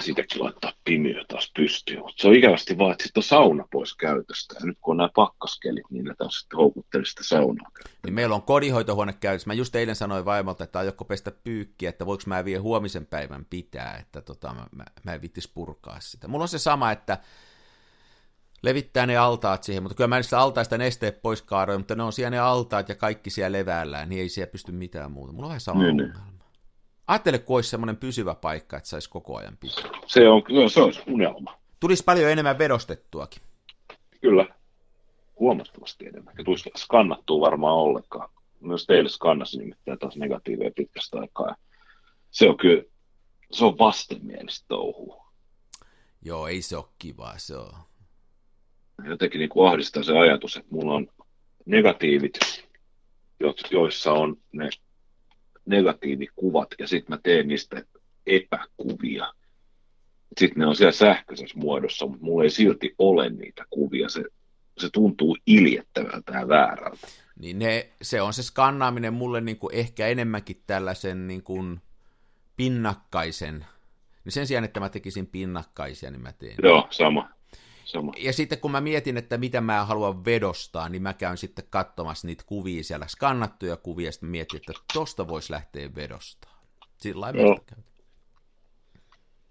Siitäkin laittaa pimiö taas pystyyn, mutta se on ikävästi vaan, että sitten on sauna pois käytöstä. Ja nyt kun on nämä pakkaskelit, niin ne taas sitten houkutteli sitä saunaa. Niin meillä on kodinhoitohuone käytössä. Mä just eilen sanoin vaimolta, että aiotko pestä pyykkiä, että voiko mä vielä huomisen päivän pitää, että tota, mä, mä, mä en vittis purkaa sitä. Mulla on se sama, että levittää ne altaat siihen, mutta kyllä mä niistä altaista nesteet pois kaadoin, mutta ne on siellä ne altaat ja kaikki siellä levällään, niin ei siellä pysty mitään muuta. Mulla on vähän sama niin, niin. ongelma. Ajattele, kun olisi semmoinen pysyvä paikka, että saisi koko ajan pitää. Se on, se on unelma. Tulisi paljon enemmän vedostettuakin. Kyllä, huomattavasti enemmän. Ja tulisi skannattua varmaan ollenkaan. Myös teille skannasi nimittäin taas negatiiveja pitkästä aikaa. Se on kyllä, se on vastenmielistä touhua. Joo, ei se ole kivaa, se on jotenkin niin kuin ahdistaa se ajatus, että mulla on negatiivit, joissa on ne negatiivikuvat, ja sitten mä teen niistä epäkuvia. Sitten ne on siellä sähköisessä muodossa, mutta mulla ei silti ole niitä kuvia. Se, se tuntuu iljettävältä ja väärältä. Niin ne, se on se skannaaminen mulle niin kuin ehkä enemmänkin tällaisen niin kuin pinnakkaisen. Niin sen sijaan, että mä tekisin pinnakkaisia, niin mä teen. Joo, sama. Sama. Ja sitten kun mä mietin, että mitä mä haluan vedostaa, niin mä käyn sitten katsomassa niitä kuvia siellä, skannattuja kuvia, ja sitten mietin, että tosta voisi lähteä vedostaa. Sillä lailla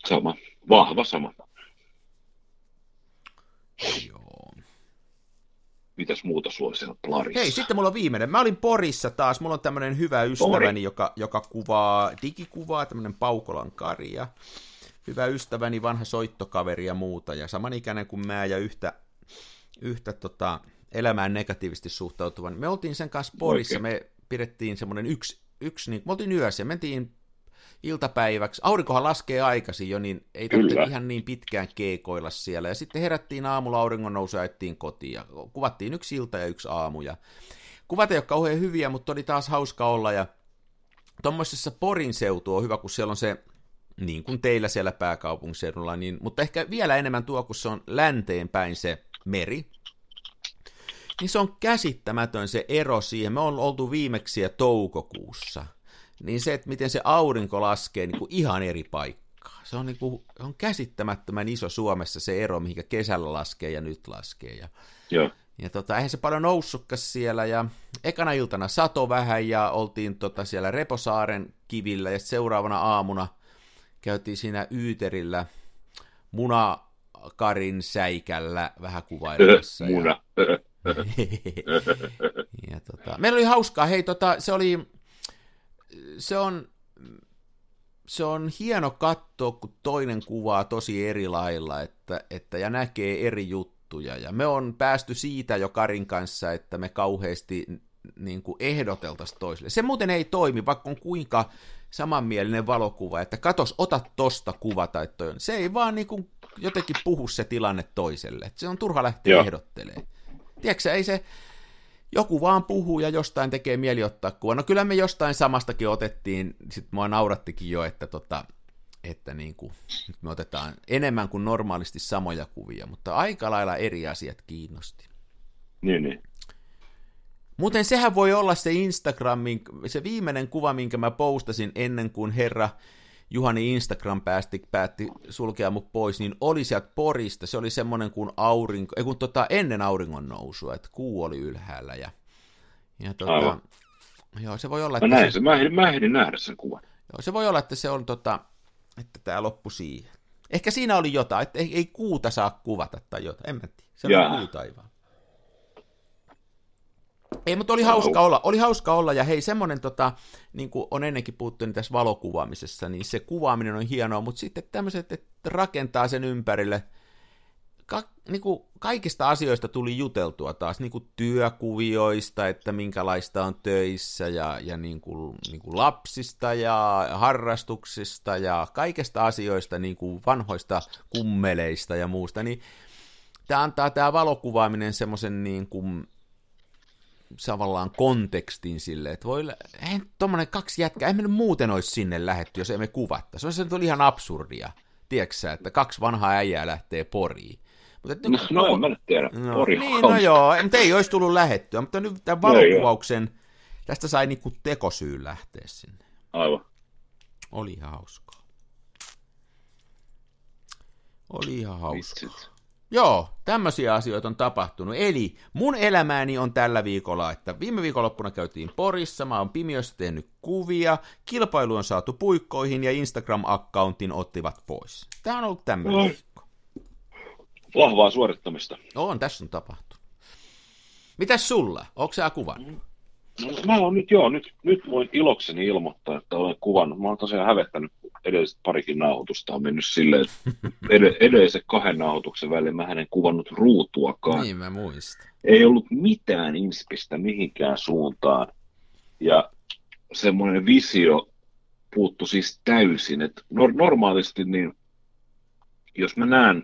Sama. Vahva sama. Joo. mitäs muuta siellä Plarissa? Hei, sitten mulla on viimeinen. Mä olin Porissa taas. Mulla on tämmöinen hyvä ystäväni, joka, joka kuvaa digikuvaa, tämmöinen Paukolan Kari. Hyvä ystäväni, vanha soittokaveri ja muuta. Ja samanikäinen kuin mä ja yhtä, yhtä tota, elämään negatiivisesti suhtautuvan. Me oltiin sen kanssa Porissa. Oikein. Me pidettiin semmoinen yksi, yksi niin, me oltiin yössä ja mentiin iltapäiväksi. Aurinkohan laskee aikaisin jo, niin ei tarvitse ihan niin pitkään keekoilla siellä. Ja sitten herättiin aamulla auringon nousu ja kotiin. Ja kuvattiin yksi ilta ja yksi aamu. Ja kuvat ei ole kauhean hyviä, mutta oli taas hauska olla. Ja tuommoisessa Porin seutu on hyvä, kun siellä on se, niin kuin teillä siellä pääkaupunkiseudulla, niin, mutta ehkä vielä enemmän tuo, kun se on länteen päin se meri. Niin se on käsittämätön se ero siihen. Me on oltu viimeksi ja toukokuussa niin se, että miten se aurinko laskee niin kuin ihan eri paikkaa. Se on, niin kuin, on käsittämättömän iso Suomessa se ero, mihinkä kesällä laskee ja nyt laskee. Ja, Joo. ja tota, eihän se paljon noussutkas siellä, ja ekana iltana sato vähän, ja oltiin tota siellä Reposaaren kivillä, ja seuraavana aamuna käytiin siinä Yyterillä munakarin säikällä vähän kuvailemassa. Muna. Ja, ja tota, meillä oli hauskaa, hei tota, se oli se on, se on hieno katsoa, kun toinen kuvaa tosi eri lailla että, että, ja näkee eri juttuja. Ja me on päästy siitä jo Karin kanssa, että me kauheasti niin kuin ehdoteltaisiin toisille. Se muuten ei toimi, vaikka on kuinka samanmielinen valokuva, että katos, ota tosta kuva tai toi on. Se ei vaan niin kuin jotenkin puhu se tilanne toiselle. Se on turha lähteä Joo. ehdottelemaan. Tiedätkö, ei se, joku vaan puhuu ja jostain tekee mieli ottaa kuva. No kyllä me jostain samastakin otettiin, sitten mua naurattikin jo, että, tota, että niin kuin, nyt me otetaan enemmän kuin normaalisti samoja kuvia, mutta aika lailla eri asiat kiinnosti. Niin, niin. Muuten sehän voi olla se Instagramin, se viimeinen kuva, minkä mä postasin ennen kuin herra Juhani Instagram päästi, päätti sulkea mut pois, niin oli sieltä Porista, se oli semmoinen kuin aurinko, ei kun tota, ennen auringon nousua, että kuu oli ylhäällä ja, ja tota, joo, se voi olla, että... Mä näin se, mä ehdin, mä ehdin nähdä sen kuvan. Joo, se voi olla, että se on tota, että tämä loppu siihen. Ehkä siinä oli jotain, että ei, ei kuuta saa kuvata tai jotain, en mä tiedä. Se on kuu taivaan. Ei, mutta oli hauska olla, oli hauska olla, ja hei, semmoinen, tota, niin kuin on ennenkin puhuttu niin tässä valokuvaamisessa, niin se kuvaaminen on hienoa, mutta sitten tämmöiset, että rakentaa sen ympärille, ka, niin kuin kaikista asioista tuli juteltua taas, niin kuin työkuvioista, että minkälaista on töissä, ja, ja niin kuin, niin kuin lapsista, ja harrastuksista, ja kaikista asioista, niin kuin vanhoista kummeleista ja muusta, niin tämä antaa tämä valokuvaaminen semmoisen niin kuin, tavallaan kontekstin sille, että voi, ei tuommoinen kaksi jätkää, ei me muuten olisi sinne lähetty, jos emme kuvatta. Se olisi ihan absurdia, tiedätkö että kaksi vanhaa äijää lähtee poriin. Mutta no, no, en mä nyt tiedä, no, Pori Niin, no joo, mutta ei olisi tullut lähettyä, mutta nyt tämän valokuvauksen, tästä sai niinku tekosyyn lähteä sinne. Aivan. Oli ihan hauskaa. Oli ihan hauskaa. Vitsit. Joo, tämmöisiä asioita on tapahtunut. Eli mun elämääni on tällä viikolla, että viime viikonloppuna käytiin Porissa, mä oon Pimiössä tehnyt kuvia, kilpailu on saatu puikkoihin ja Instagram-accountin ottivat pois. Tämä on ollut tämmöinen no. viikko. Vahvaa suorittamista. On, tässä on tapahtunut. Mitäs sulla? Onko sä kuvannut? No, mä oon nyt joo, nyt, nyt voin ilokseni ilmoittaa, että olen kuvannut. Mä oon tosiaan hävettänyt edelliset parikin nauhoitusta on mennyt silleen, että ed- edellisen kahden nauhoituksen välillä mä en kuvannut ruutuakaan. Niin, mä muistan. Ei ollut mitään inspistä mihinkään suuntaan. Ja semmoinen visio puuttu siis täysin. Että nor- normaalisti niin, jos mä näen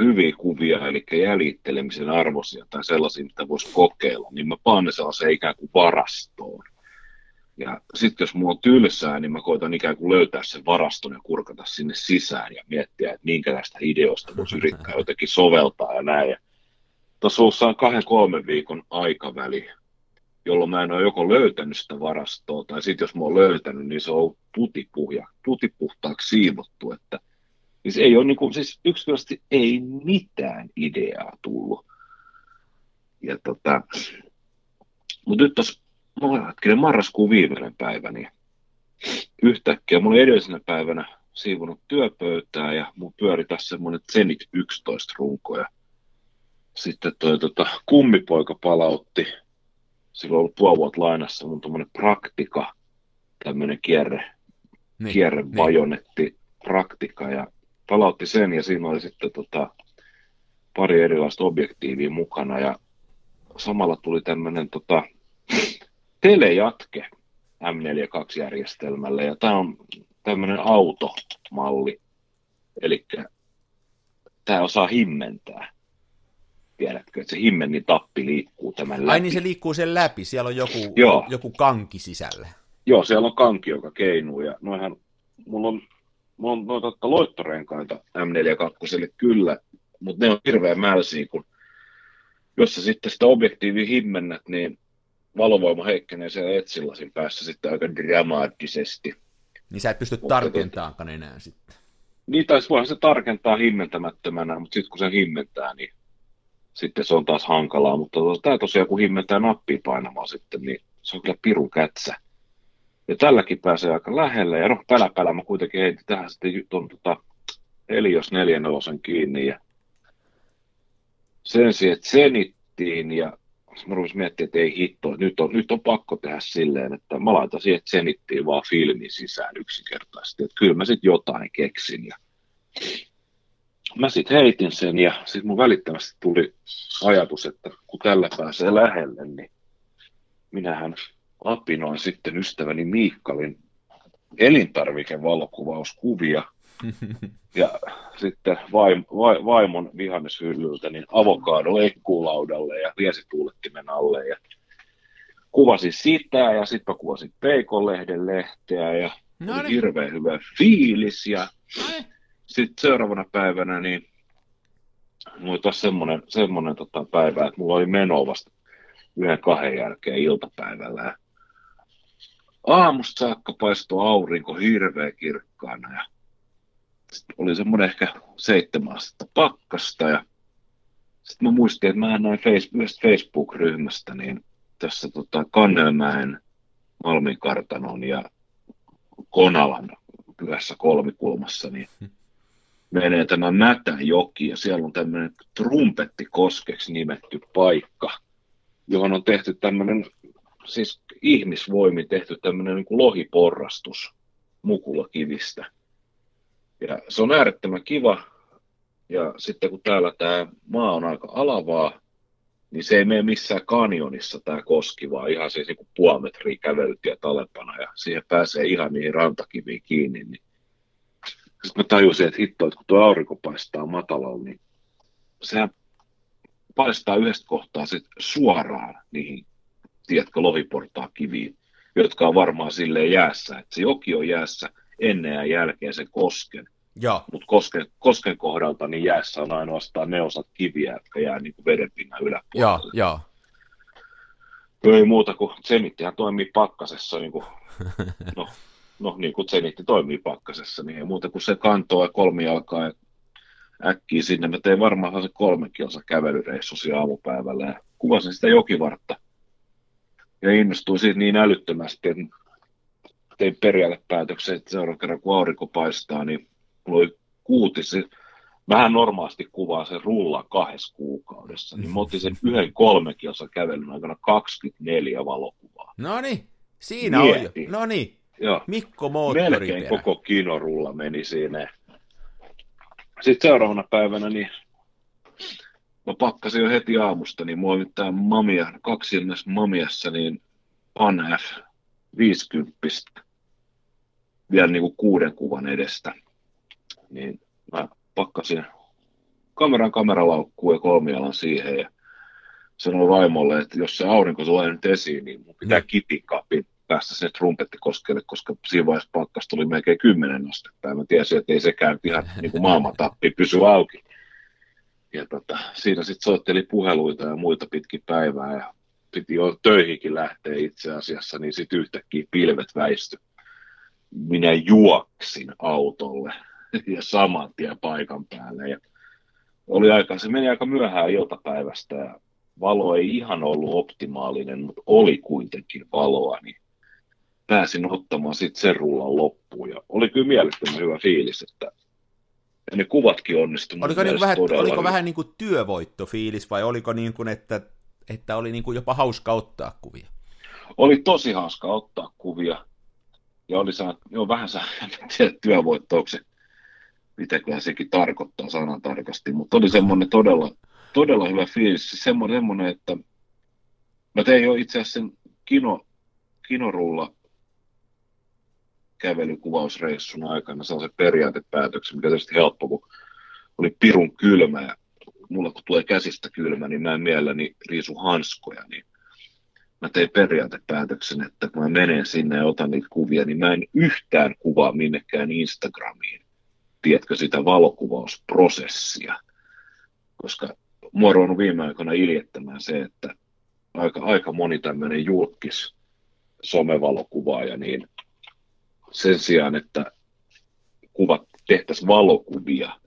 hyviä kuvia, eli jäljittelemisen arvoisia tai sellaisia, mitä voisi kokeilla, niin mä paan ne sellaiseen ikään kuin varastoon. Ja sitten jos mulla on tylsää, niin mä koitan ikään kuin löytää sen varaston ja kurkata sinne sisään ja miettiä, että minkä tästä ideosta voisi yrittää jotenkin soveltaa ja näin. Tuossa on kahden kolmen viikon aikaväli, jolloin mä en ole joko löytänyt sitä varastoa, tai sitten jos mä oon löytänyt, niin se on putipuhja, putipuhtaaksi siivottu, että siis ei ole niin kuin, siis yksinkertaisesti ei mitään ideaa tullut. Ja tota, mutta nyt tuossa hetkinen, marraskuun viimeinen päivä, niin yhtäkkiä mulla edellisenä päivänä siivonut työpöytää ja mun pyöri tässä semmoinen Zenit 11 runko ja sitten toi tota, kummipoika palautti, silloin ollut puoli vuotta lainassa mun tuommoinen praktika, tämmöinen kierre, niin, kierre niin. praktika ja palautti sen ja siinä oli sitten tota, pari erilaista objektiivia mukana ja samalla tuli tämmöinen tota, telejatke M42-järjestelmälle ja tämä on tämmöinen automalli, eli tämä osaa himmentää. Tiedätkö, että se himmennin tappi liikkuu tämän läpi. Ai niin se liikkuu sen läpi, siellä on joku, Joo. joku kanki sisällä. Joo, siellä on kanki, joka keinuu ja noihän, mulla on, mulla on noita loittorenkaita M42 kyllä, mutta ne on hirveän mälsiä, kun jos sä sitten sitä objektiivia himmennät, niin valovoima heikkenee siellä etsillasin päässä sitten aika dramaattisesti. Niin sä et pysty tarkentaamaan enää sitten. Niin, tai voihan se tarkentaa himmentämättömänä, mutta sitten kun se himmentää, niin sitten se on taas hankalaa. Mutta tämä tosiaan, kun himmentää nappia painamaan sitten, niin se on kyllä pirun kätsä. Ja tälläkin pääsee aika lähelle. Ja no, pälä mä kuitenkin heitin tähän sitten tuon tota, Elios 4.4 kiinni. Ja sen sijaan, että senittiin ja mä rupesin miettimään, että ei hitto, nyt on, nyt on pakko tehdä silleen, että mä laitan siihen senittiin vaan filmin sisään yksinkertaisesti, että kyllä mä sitten jotain keksin ja mä sitten heitin sen ja sitten mun välittömästi tuli ajatus, että kun tällä pääsee lähelle, niin minähän lapinoin sitten ystäväni Miikkalin elintarvikevalokuvauskuvia – ja sitten vaim, va, vaimon vihanneshyllyltä niin avokaado lekkuulaudalle ja viesituulettimen alle. Ja kuvasin sitä ja sitten kuvasin Peikonlehden lehteä ja no niin. hirveän hyvä fiilis. Ja sitten seuraavana päivänä niin mulla taas semmoinen, semmoinen tota päivä, että mulla oli meno vasta yhden kahden jälkeen iltapäivällä aamusta saakka paistoi aurinko hirveän kirkkaana ja oli semmoinen ehkä seitsemän astetta pakkasta ja sitten mä muistin, että mä näin Facebook-ryhmästä niin tässä tota Kannelmäen Malmin kartanon ja Konalan pyhässä kolmikulmassa, niin menee tämä Mätäjoki ja siellä on tämmöinen Trumpettikoskeksi nimetty paikka, johon on tehty tämmöinen, siis ihmisvoimin tehty tämmöinen niin lohiporrastus mukulakivistä. Ja se on äärettömän kiva. Ja sitten kun täällä tämä maa on aika alavaa, niin se ei mene missään kanjonissa tämä koski, vaan ihan siis niin puoli metriä kävelytiä talepana ja siihen pääsee ihan niihin rantakiviin kiinni. Niin. Sitten mä tajusin, että hitto, että kun tuo aurinko paistaa matalalla, niin sehän paistaa yhdestä kohtaa sit suoraan niihin, tiedätkö, lohiportaa kiviin, jotka on varmaan silleen jäässä, että se joki on jäässä, ennen ja jälkeen sen kosken. Mutta kosken, kosken kohdalta niin jäässä on ainoastaan ne osat kiviä, jotka jää niin vedenpinnan yläpuolelle. Joo, joo. Ei muuta kuin Zenittihän toimii pakkasessa, niin kuin, no, no niin kuin Zenitti toimii pakkasessa, niin ei muuta kuin se kantoo ja kolmijalkaa ja äkkiä sinne. Mä tein varmaan se kolme kilsa kävelyreissu siellä aamupäivällä ja kuvasin sitä jokivartta. Ja innostuin siitä niin älyttömästi, että tein perjälle päätöksen, että seuraavan kerran kun aurinko paistaa, niin mulla oli kuutisi, vähän normaalisti kuvaa sen rulla kahdessa kuukaudessa, niin mä otin sen yhden kolme kilsa kävelyn aikana 24 valokuvaa. No niin, siinä Mieti. on No niin, Joo. Mikko Moottori Melkein koko kinorulla meni siinä. Sitten seuraavana päivänä niin mä pakkasin jo heti aamusta, niin mulla oli tämä Mamia, kaksi Mamiassa, niin Pan F 50 vielä niin kuin kuuden kuvan edestä. Niin mä pakkasin kameran kameralaukkuun ja kolmialan siihen ja sanoin vaimolle, että jos se aurinko tulee nyt esiin, niin mun pitää niin. kitikapin päästä sinne trumpettikoskeelle, koska siinä vaiheessa pakkasta tuli melkein kymmenen astetta. Ja mä tiesin, että ei sekään ihan niin kuin maailmantappi pysy auki. Ja tota, siinä sitten soitteli puheluita ja muita pitkin päivää ja piti jo töihinkin lähteä itse asiassa, niin sitten yhtäkkiä pilvet väisty minä juoksin autolle ja saman tien paikan päälle. Ja oli aika, se meni aika myöhään iltapäivästä ja valo ei ihan ollut optimaalinen, mutta oli kuitenkin valoa, niin pääsin ottamaan sitten sen rullan loppuun. Ja oli kyllä mielettömän hyvä fiilis, että, Ja ne kuvatkin onnistuivat. Oliko, niin vähän, oliko vähän niin kuin työvoittofiilis vai oliko niin kuin, että, että oli niin kuin jopa hauska ottaa kuvia? Oli tosi hauska ottaa kuvia. Ja oli saa, joo, vähän saa työvoittouksen, mitäköhän sekin tarkoittaa sanan tarkasti, mutta oli semmoinen todella, todella hyvä fiilis. Semmoinen, semmoinen, että mä tein jo itse asiassa sen kino, kinorulla kävelykuvausreissun aikana sellaisen periaatepäätöksen, mikä tietysti helppo, kun oli pirun kylmä ja mulla kun tulee käsistä kylmä, niin mä en mielelläni riisu hanskoja, niin mä tein periaatepäätöksen, että kun mä menen sinne ja otan niitä kuvia, niin mä en yhtään kuvaa minnekään Instagramiin, tiedätkö, sitä valokuvausprosessia, koska mua on viime aikoina iljettämään se, että aika, aika moni tämmöinen julkis somevalokuvaaja, niin sen sijaan, että kuvat tehtäisiin valokuvia,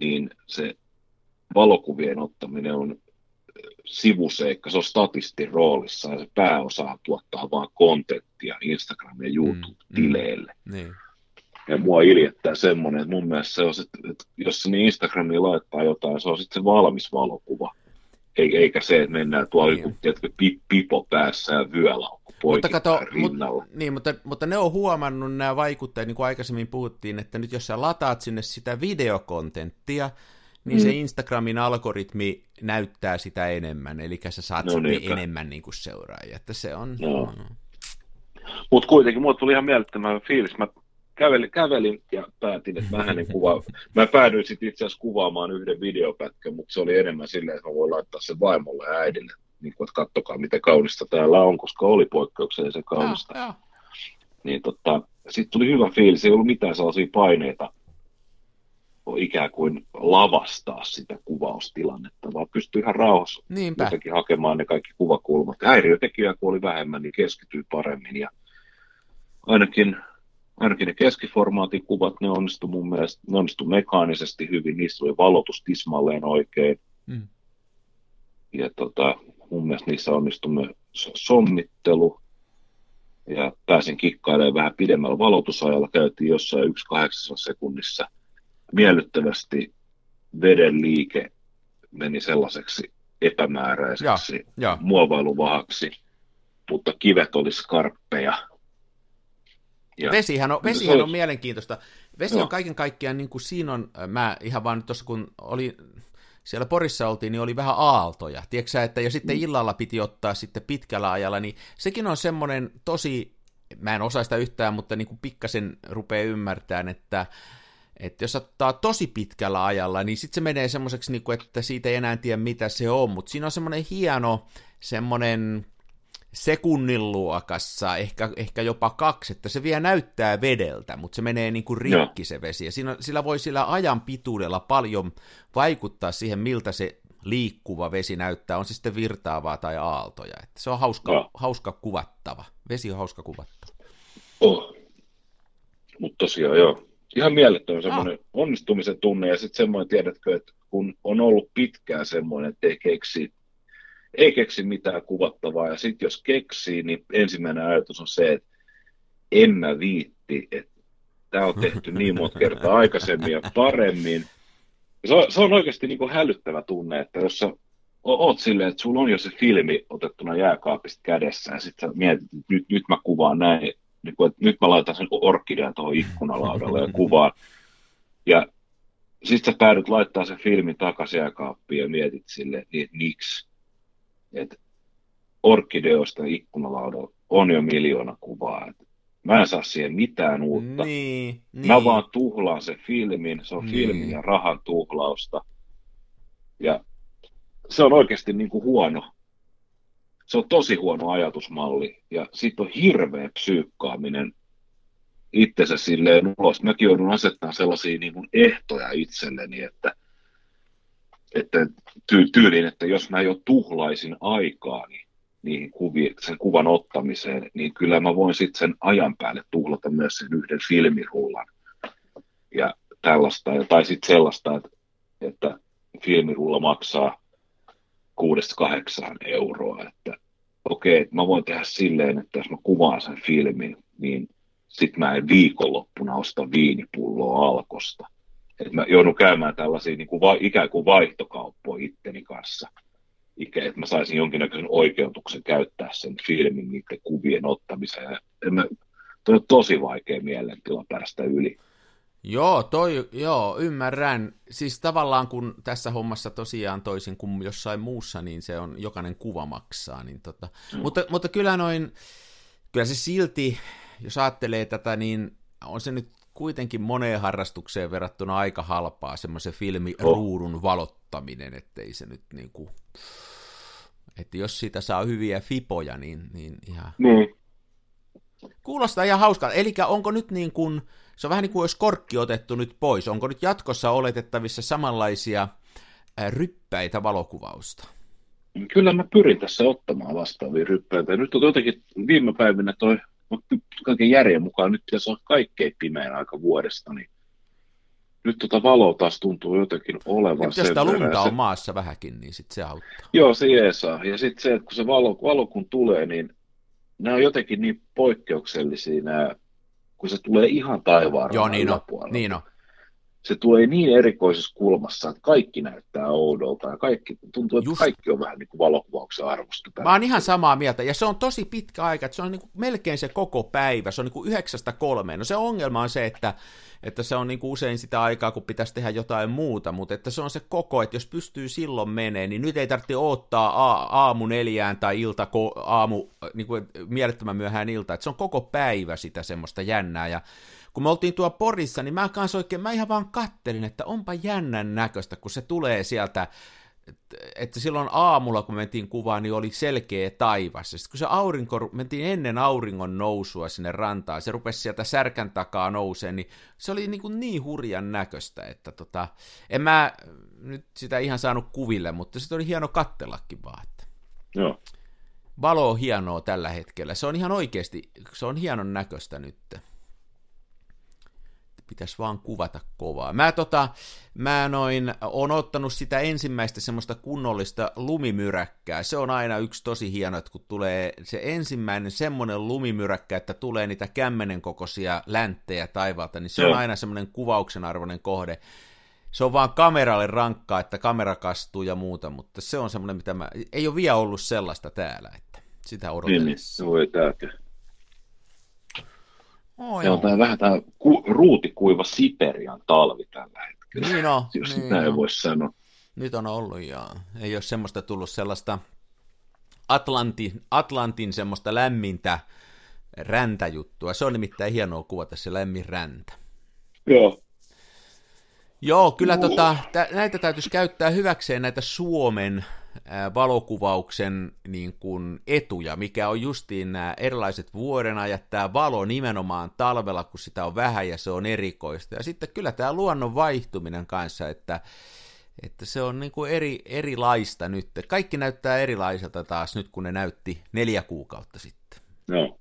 niin se valokuvien ottaminen on sivuseikka, se on statistin roolissa ja se pääosa tuottaa vaan kontenttia Instagram- ja mm, YouTube-tileille. Mm, mm, niin. Ja mua iljettää semmoinen, että mun mielestä se on, että jos se niin Instagramiin laittaa jotain, se on sitten se valmis valokuva. Eikä se, että mennään tuolla niin. joku, pipo päässä ja vyölaukku mutta kato, rinnalla. Mut, niin, mutta, mutta ne on huomannut nämä vaikuttajat, niin kuin aikaisemmin puhuttiin, että nyt jos sä lataat sinne sitä videokontenttia, niin mm. se Instagramin algoritmi näyttää sitä enemmän, eli sä saat no, niin, enemmän niin kuin seuraajia, että se on... No. Mm. Mutta kuitenkin mulle tuli ihan mielettömän fiilis. Mä kävelin, kävelin ja päätin, että mä hänen kuva... Mä päädyin sitten itse asiassa kuvaamaan yhden videopätkän, mutta se oli enemmän silleen, että mä voin laittaa sen vaimolle ja äidille, niin kuin, että kattokaa miten kaunista täällä on, koska oli poikkeuksellisen kaunista. Ja, ja. Niin tota, sitten tuli hyvä fiilis, ei ollut mitään sellaisia paineita ikään kuin lavastaa sitä kuvaustilannetta, vaan pystyy ihan rauhassa Niinpä. jotenkin hakemaan ne kaikki kuvakulmat. Häiriötekijä, kun oli vähemmän, niin keskityy paremmin ja ainakin, ainakin ne keskiformaatin kuvat, ne onnistu mun mielestä, ne onnistu mekaanisesti hyvin, niissä oli valotus tismalleen oikein. Mm. Ja tota, mun mielestä niissä onnistui myös sommittelu, ja pääsin kikkailemaan vähän pidemmällä valotusajalla, käytiin jossain yksi kahdeksassa sekunnissa – miellyttävästi veden liike meni sellaiseksi epämääräiseksi ja, ja. muovailuvahaksi, mutta kivet oli skarppeja. Ja vesihän on, vesihän on, mielenkiintoista. Vesi Joo. on kaiken kaikkiaan, niin kuin siinä on, mä ihan vaan tuossa kun oli, siellä Porissa oltiin, niin oli vähän aaltoja, tiedätkö että ja sitten mm. illalla piti ottaa sitten pitkällä ajalla, niin sekin on semmoinen tosi, mä en osaa sitä yhtään, mutta niin kuin pikkasen rupeaa ymmärtämään, että että jos ottaa tosi pitkällä ajalla, niin sitten se menee semmoiseksi, niin että siitä ei enää tiedä, mitä se on. Mutta siinä on semmoinen hieno, semmoinen sekunnin luokassa, ehkä, ehkä jopa kaksi, että se vielä näyttää vedeltä, mutta se menee niin kuin rikki se vesi. Ja siinä, sillä voi sillä ajan pituudella paljon vaikuttaa siihen, miltä se liikkuva vesi näyttää, on se sitten virtaavaa tai aaltoja. Että se on hauska, hauska kuvattava. Vesi on hauska kuvattava. Oh. Mutta tosiaan joo, ihan mielettömän semmoinen ah. onnistumisen tunne ja sitten semmoinen, tiedätkö, että kun on ollut pitkään semmoinen, että ei keksi, ei keksi mitään kuvattavaa ja sitten jos keksii, niin ensimmäinen ajatus on se, että en mä viitti, että tämä on tehty niin monta kertaa aikaisemmin ja paremmin. Ja se, on, se on oikeasti niin kuin hälyttävä tunne, että jos sä oot silleen, että sulla on jo se filmi otettuna jääkaapista kädessä ja sitten sä mietit, että nyt, nyt mä kuvaan näin niin kuin, että nyt mä laitan sen orkidean tuohon ikkunalaudalle ja kuvaan. Ja sitten sä päädyt laittaa sen filmin takaisin jääkaappiin ja mietit sille, niin miksi? Että orkideosta ikkunalaudalla on jo miljoona kuvaa. Et mä en saa siihen mitään uutta. Niin, niin. Mä vaan tuhlaan sen filmin, se on niin. filmin ja rahan tuhlausta. Ja se on oikeasti niin kuin huono se on tosi huono ajatusmalli ja sitten on hirveä psyykkaaminen itsensä silleen ulos. Mäkin joudun asettamaan sellaisia niin kuin ehtoja itselleni, että, että ty- tyyliin, että jos mä jo tuhlaisin aikaani niihin kuviin, sen kuvan ottamiseen, niin kyllä mä voin sitten sen ajan päälle tuhlata myös sen yhden filmirullan ja tällaista, tai sitten sellaista, että, että filmirulla maksaa kuudesta kahdeksaan euroa, että okei, okay, mä voin tehdä silleen, että jos mä kuvaan sen filmin, niin sit mä en viikonloppuna osta viinipulloa alkosta. Että mä joudun käymään tällaisia niin kuin va, ikään kuin vaihtokauppoja itteni kanssa, Ikä, että mä saisin jonkinnäköisen oikeutuksen käyttää sen filmin niiden kuvien ottamiseen. Ja mä, toi on tosi vaikea mielentila päästä yli. Joo, toi, joo, ymmärrän. Siis tavallaan kun tässä hommassa tosiaan toisin kuin jossain muussa, niin se on jokainen kuva maksaa. Niin tota. mm. mutta, mutta kyllä noin, kyllä se silti, jos ajattelee tätä, niin on se nyt kuitenkin moneen harrastukseen verrattuna aika halpaa, semmoisen filmiruudun oh. valottaminen, ettei se nyt niin kuin, että jos siitä saa hyviä fipoja, niin, niin ihan... Niin. Kuulostaa ihan hauskaa. Eli onko nyt niin kuin, se on vähän niin kuin olisi korkki otettu nyt pois. Onko nyt jatkossa oletettavissa samanlaisia ryppäitä valokuvausta? Kyllä mä pyrin tässä ottamaan vastaavia ryppäitä. Nyt on jotenkin viime päivinä toi kaiken järjen mukaan nyt pitäisi olla kaikkein pimeän aika vuodesta, niin nyt tota valoa taas tuntuu jotenkin olevan. Nyt jos sitä lunta on se... maassa vähänkin, niin sitten se auttaa. Joo, se jeesaa. Ja sitten se, että kun se valo, valo kun tulee, niin nämä on jotenkin niin poikkeuksellisia nämä, kun se tulee ihan taivaan Joo, niin on. Niin on se tulee niin erikoisessa kulmassa, että kaikki näyttää oudolta ja kaikki, tuntuu, että Just. kaikki on vähän niin kuin valokuvauksen arvosta. Mä oon ihan samaa mieltä, ja se on tosi pitkä aika, että se on niin kuin melkein se koko päivä, se on niin kuin yhdeksästä kolmeen. No se ongelma on se, että, että se on niin kuin usein sitä aikaa, kun pitäisi tehdä jotain muuta, mutta että se on se koko, että jos pystyy silloin menee, niin nyt ei tarvitse odottaa aamu neljään tai ilta aamu, niin kuin mielettömän myöhään ilta, että se on koko päivä sitä semmoista jännää, ja kun me oltiin tuo Porissa, niin mä kanssa oikein, mä ihan vaan kattelin, että onpa jännän näköistä, kun se tulee sieltä, että silloin aamulla, kun mentiin kuvaan, niin oli selkeä taivas. Sitten kun se aurinko, mentiin ennen auringon nousua sinne rantaan, se rupesi sieltä särkän takaa nouseen, niin se oli niin, kuin niin hurjan näköistä, että tota, en mä nyt sitä ihan saanut kuville, mutta se oli hieno kattellakin vaan. Että. Joo. Valo on hienoa tällä hetkellä. Se on ihan oikeasti, se on hienon näköistä nyt pitäisi vaan kuvata kovaa. Mä, tota, mä noin, on ottanut sitä ensimmäistä semmoista kunnollista lumimyräkkää. Se on aina yksi tosi hieno, että kun tulee se ensimmäinen semmoinen lumimyräkkä, että tulee niitä kämmenen kokoisia länttejä taivaalta, niin se on aina semmoinen kuvauksen arvoinen kohde. Se on vaan kameralle rankkaa, että kamera kastuu ja muuta, mutta se on semmoinen, mitä mä... Ei ole vielä ollut sellaista täällä, että sitä odotellaan. Niin, niin. voi täältä. Oh, ja on tämä vähän tämä ku, ruutikuiva Siperian talvi tällä hetkellä. Niin on, jos niin näin voisi sanoa. Nyt on ollut, ja ei ole semmoista tullut sellaista Atlantin, Atlantin semmoista lämmintä räntäjuttua. Se on nimittäin hienoa kuvata se lämmin räntä. Joo. Joo, kyllä tota, näitä täytyisi käyttää hyväkseen näitä Suomen valokuvauksen niin kuin etuja, mikä on justiin nämä erilaiset vuodenajat, tämä valo nimenomaan talvella, kun sitä on vähän ja se on erikoista. Ja sitten kyllä tämä luonnon vaihtuminen kanssa, että, että se on niin kuin eri, erilaista nyt. Kaikki näyttää erilaiselta taas nyt, kun ne näytti neljä kuukautta sitten. Joo.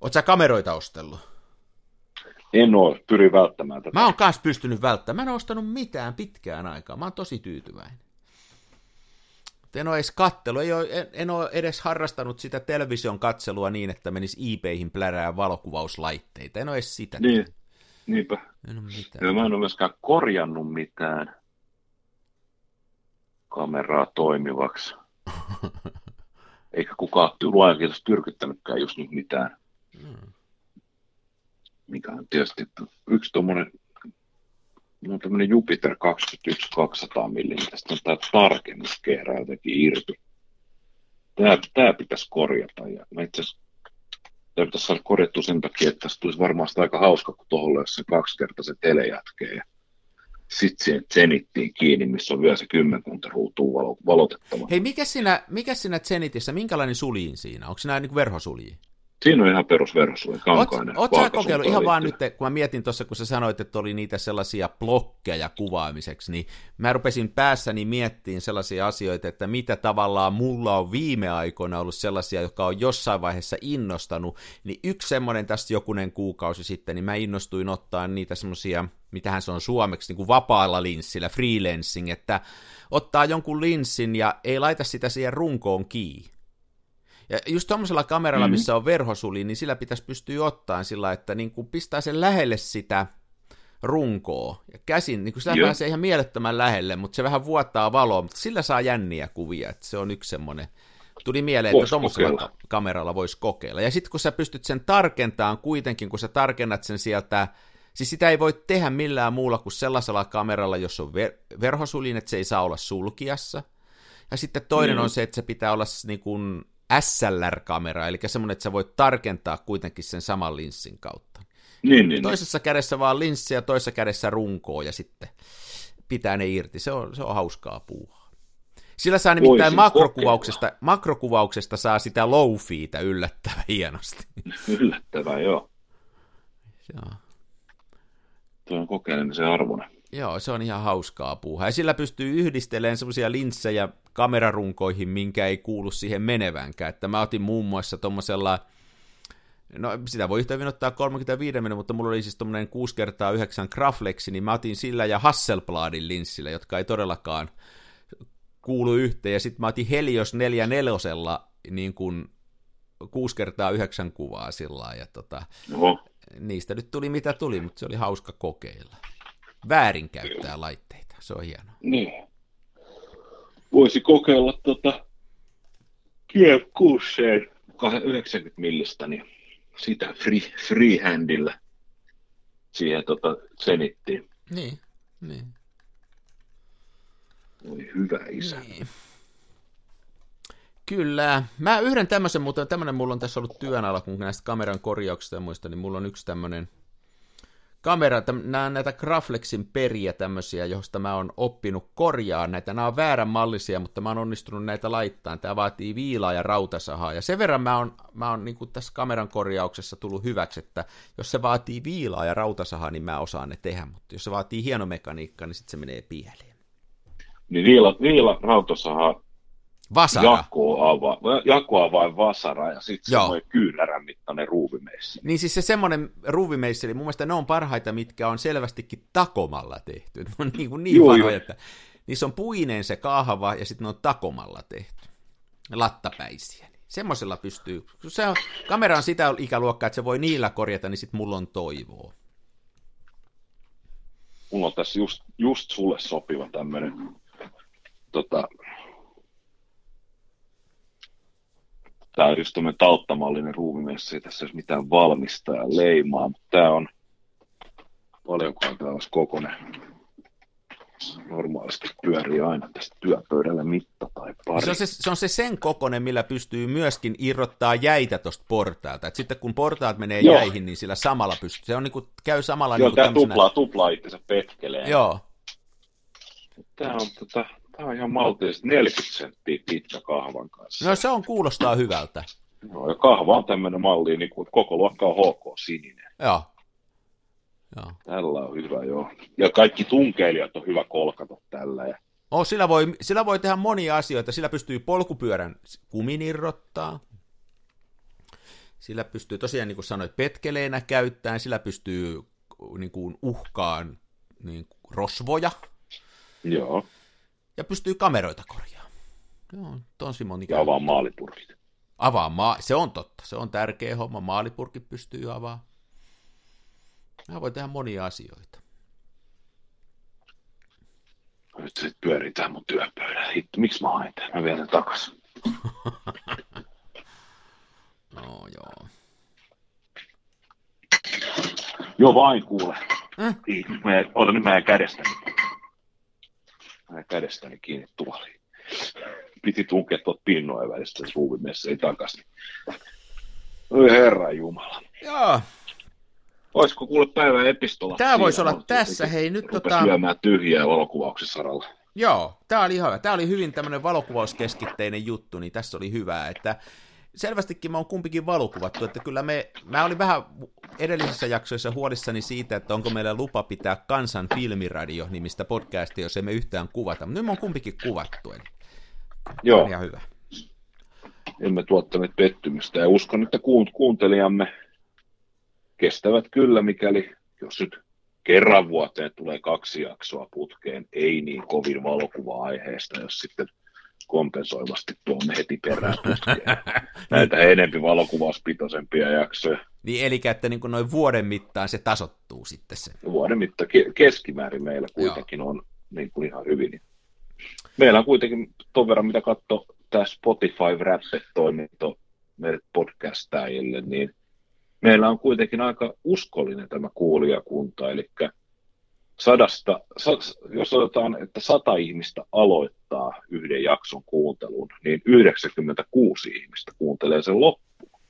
Oletko sä kameroita ostellut? En ole, pyri välttämään tätä. Mä oon kanssa pystynyt välttämään. Mä en ostanut mitään pitkään aikaa. Mä oon tosi tyytyväinen. En ole edes kattelu, ei ole, en, en ole edes harrastanut sitä television katselua niin, että menisi eBayhin plärää valokuvauslaitteita. En ole edes sitä. Niin, niinpä. En ole mitään. Ja mä en ole myöskään korjannut mitään kameraa toimivaksi. Eikä kukaan luojan kiitos tyrkyttänytkään just nyt mitään. Hmm mikä on tietysti yksi tuommoinen no tämmöinen Jupiter 21 200 mm, on tämä tarkennus kerää jotenkin irti. Tämä, tämä pitäisi korjata ja mä itse asiassa tämä pitäisi saada korjattua sen takia, että tässä tulisi varmaan aika hauska, kun tuohon olisi se kaksi kertaa se telejätke ja sitten siihen Zenittiin kiinni, missä on vielä se kymmenkunta ruutua valo, valotettava. Hei, mikä siinä, mikä siinä Zenitissä, minkälainen suliin siinä? Onko siinä niin verhosuliin? Siinä on ihan perusversuja, kankainen. Oletko sä kokeillut ihan vaan nyt, kun mä mietin tuossa, kun sä sanoit, että oli niitä sellaisia blokkeja kuvaamiseksi, niin mä rupesin päässäni miettiin sellaisia asioita, että mitä tavallaan mulla on viime aikoina ollut sellaisia, jotka on jossain vaiheessa innostanut, niin yksi semmoinen tästä jokunen kuukausi sitten, niin mä innostuin ottaa niitä semmoisia, mitähän se on suomeksi, niin kuin vapaalla linssillä, freelancing, että ottaa jonkun linssin ja ei laita sitä siihen runkoon kiinni ja just tuommoisella kameralla, mm-hmm. missä on verhosuli, niin sillä pitäisi pystyä ottaa sillä, että niin kun pistää sen lähelle sitä runkoa. Ja käsin, niin kuin sitä Joo. pääsee ihan mielettömän lähelle, mutta se vähän vuottaa valoa, mutta sillä saa jänniä kuvia, että se on yksi semmoinen. Tuli mieleen, Vois että tuommoisella ka- kameralla voisi kokeilla. Ja sitten kun sä pystyt sen tarkentamaan kuitenkin, kun sä tarkennat sen sieltä, siis sitä ei voi tehdä millään muulla kuin sellaisella kameralla, jos on ver- verhosulin, että se ei saa olla sulkiassa. Ja sitten toinen Mm. on se, että se pitää olla niin kuin SLR-kamera, eli semmoinen, että sä voit tarkentaa kuitenkin sen saman linssin kautta. Niin, niin, niin. Toisessa kädessä vaan linssi ja toisessa kädessä runkoa ja sitten pitää ne irti. Se on, se on hauskaa puuhaa. Sillä saa nimittäin Voisin makrokuvauksesta, makrokuvauksesta saa sitä low feetä yllättävän hienosti. Yllättävää, joo. Joo. Tuo on kokeilemisen arvoinen. Joo, se on ihan hauskaa puuhaa. Ja sillä pystyy yhdistelemään semmoisia linssejä kamerarunkoihin, minkä ei kuulu siihen menevänkään. Että mä otin muun muassa tuommoisella, no sitä voi yhtä hyvin ottaa 35 minuuttia, mutta mulla oli siis tuommoinen 6 kertaa 9 Graflexi, niin mä otin sillä ja Hasselbladin linssillä, jotka ei todellakaan kuulu yhteen. Ja sitten mä otin Helios 44 niin kuin 6 kertaa 9 kuvaa sillä lailla, ja tota, Oho. niistä nyt tuli mitä tuli, mutta se oli hauska kokeilla. Väärinkäyttää laitteita, se on hienoa. Niin. Voisi kokeilla tota Kiev 6 90 millistä, niin sitä free, freehandillä siihen tota senittiin. Niin, niin. Oi hyvä isä. niin. Kyllä. Mä yhden tämmöisen, mutta tämmöinen mulla on tässä ollut työn alla, kun näistä kameran korjauksista ja muista, niin mulla on yksi tämmöinen kamera, nämä näitä Graflexin periä tämmöisiä, joista mä oon oppinut korjaa näitä. Nämä on väärän mallisia, mutta mä oon onnistunut näitä laittaa. Tämä vaatii viilaa ja rautasahaa. Ja sen verran mä oon, mä oon niin kuin tässä kameran korjauksessa tullut hyväksi, että jos se vaatii viilaa ja rautasahaa, niin mä osaan ne tehdä. Mutta jos se vaatii hieno mekaniikka, niin sitten se menee pieleen. Niin viila, viila rautosaha Vasara. jakoa avaa, jakoa vain vasara ja sitten semmoinen kyynärän mittainen ruuvimeissi. Niin siis se semmoinen ruuvimeisseli, mun mielestä ne on parhaita, mitkä on selvästikin takomalla tehty. Ne on niin, kuin niin Joo, vanhoja, joo. että niissä on puinen se kahva ja sitten ne on takomalla tehty. Lattapäisiä. Semmoisella pystyy. Se on, kamera on sitä ikäluokkaa, että se voi niillä korjata, niin sitten mulla on toivoa. Mulla on tässä just, just sulle sopiva tämmöinen tota, Tämä on just tämmöinen tauttamallinen ruumimessi, ei tässä ole mitään valmista ja leimaa, mutta tämä on, paljonkohan tämä olisi kokonen. Normaalisti pyörii aina tästä työpöydällä mitta tai pari. Se on se, se on se sen kokonen, millä pystyy myöskin irrottaa jäitä tuosta portaalta. Et sitten kun portaat menee Joo. jäihin, niin sillä samalla pystyy. Se on niin kuin, käy samalla Joo, niin kuin tämä tämmöisenä- tuplaa, tuplaa itsensä petkelee. Joo, Tämä on, tota, tämä on ihan maltillisesti 40 senttiä pitkä kahvan kanssa. no se on kuulostaa hyvältä. Joo, ja kahva on tämmöinen malli, niin kuin, koko luokka on HK sininen. Joo. Joo. Tällä on hyvä, joo. Ja kaikki tunkeilijat on hyvä kolkata tällä. Ja... Oh, sillä, voi, sillä voi tehdä monia asioita. Sillä pystyy polkupyörän kumin irrottaa. Sillä pystyy tosiaan, niin kuin sanoit, petkeleenä käyttämään. Sillä pystyy niin kuin, uhkaan niin kuin, rosvoja. Joo, Ja pystyy kameroita korjaamaan. Joo, tosi moni ja avaa maalipurkit. Avaa maa, se on totta, se on tärkeä homma, maalipurki pystyy avaamaan. Mä voi tehdä monia asioita. Nyt se pyörii tää mun työpöydällä. Hitto, miksi mä hain tämän? Mä vien sen takas. No joo. Joo, vain kuule. Äh? Ota nyt mä jään jään kädestäni kiinni tuoliin. Piti tunkea tuot pinnojen välistä, jos ruuvimessa ei takaisin. Oi herra jumala. Joo, Olisiko kuule päivän epistola? Tää voisi olla tässä. Hei, nyt Rupes tota- lyömään tyhjää valokuvauksen saralla. joo, tää oli hyvä. Tää oli hyvin tämmönen valokuvauskeskitteinen juttu, niin tässä oli hyvää, että selvästikin mä oon kumpikin valokuvattu, että kyllä me, mä olin vähän edellisissä jaksoissa huolissani siitä, että onko meillä lupa pitää Kansan filmiradio nimistä podcastia, jos emme yhtään kuvata, mutta nyt me on kumpikin kuvattu, eli Joo. ihan hyvä. emme tuottaneet pettymystä. Ja uskon, että kuunt- kuuntelijamme kestävät kyllä, mikäli jos nyt kerran vuoteen tulee kaksi jaksoa putkeen, ei niin kovin valokuva-aiheesta, jos sitten kompensoivasti tuomme heti perään. Näitä enempi valokuvauspitoisempia jaksoja. Niin, eli että niin noin vuoden mittaan se tasottuu sitten se. Vuoden mittaan keskimäärin meillä kuitenkin Joo. on niin kuin ihan hyvin. Meillä on kuitenkin ton verran, mitä katsoo tämä Spotify Wrapped-toiminto meille podcastajille, niin meillä on kuitenkin aika uskollinen tämä kuulijakunta, eli sadasta, jos otetaan, että sata ihmistä aloittaa yhden jakson kuuntelun, niin 96 ihmistä kuuntelee sen loppuun.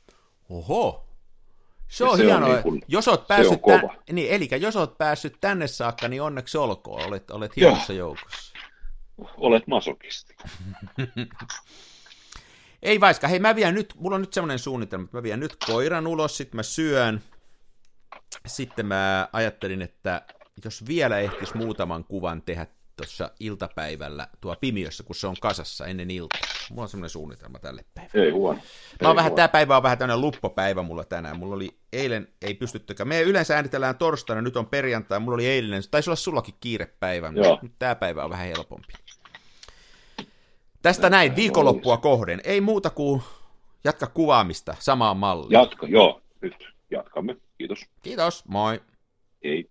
Oho, se on hienoa. Niin kun, jos oot päässyt tä- niin, eli jos oot päässyt tänne saakka, niin onneksi olkoon. Olet, olet hienossa Joo. joukossa. Olet masokisti. Ei vaiska, hei mä vien nyt, mulla on nyt semmoinen suunnitelma, että mä vien nyt koiran ulos, sitten mä syön, sitten mä ajattelin, että jos vielä ehtis muutaman kuvan tehdä tuossa iltapäivällä tuo pimiössä, kun se on kasassa ennen iltaa. Mulla on semmoinen suunnitelma tälle päivälle. Ei huono. Mä oon vähän, tämä päivä on vähän tämmöinen luppopäivä mulla tänään. Mulla oli eilen, ei pystyttykään. Me yleensä äänitellään torstaina, nyt on perjantai. Mulla oli eilen, taisi olla sullakin kiirepäivä. Joo. Nyt tämä päivä on vähän helpompi. Tästä näin, viikonloppua kohden. Ei muuta kuin jatka kuvaamista samaan malliin. Jatka, joo. Nyt jatkamme. Kiitos. Kiitos, moi. Ei.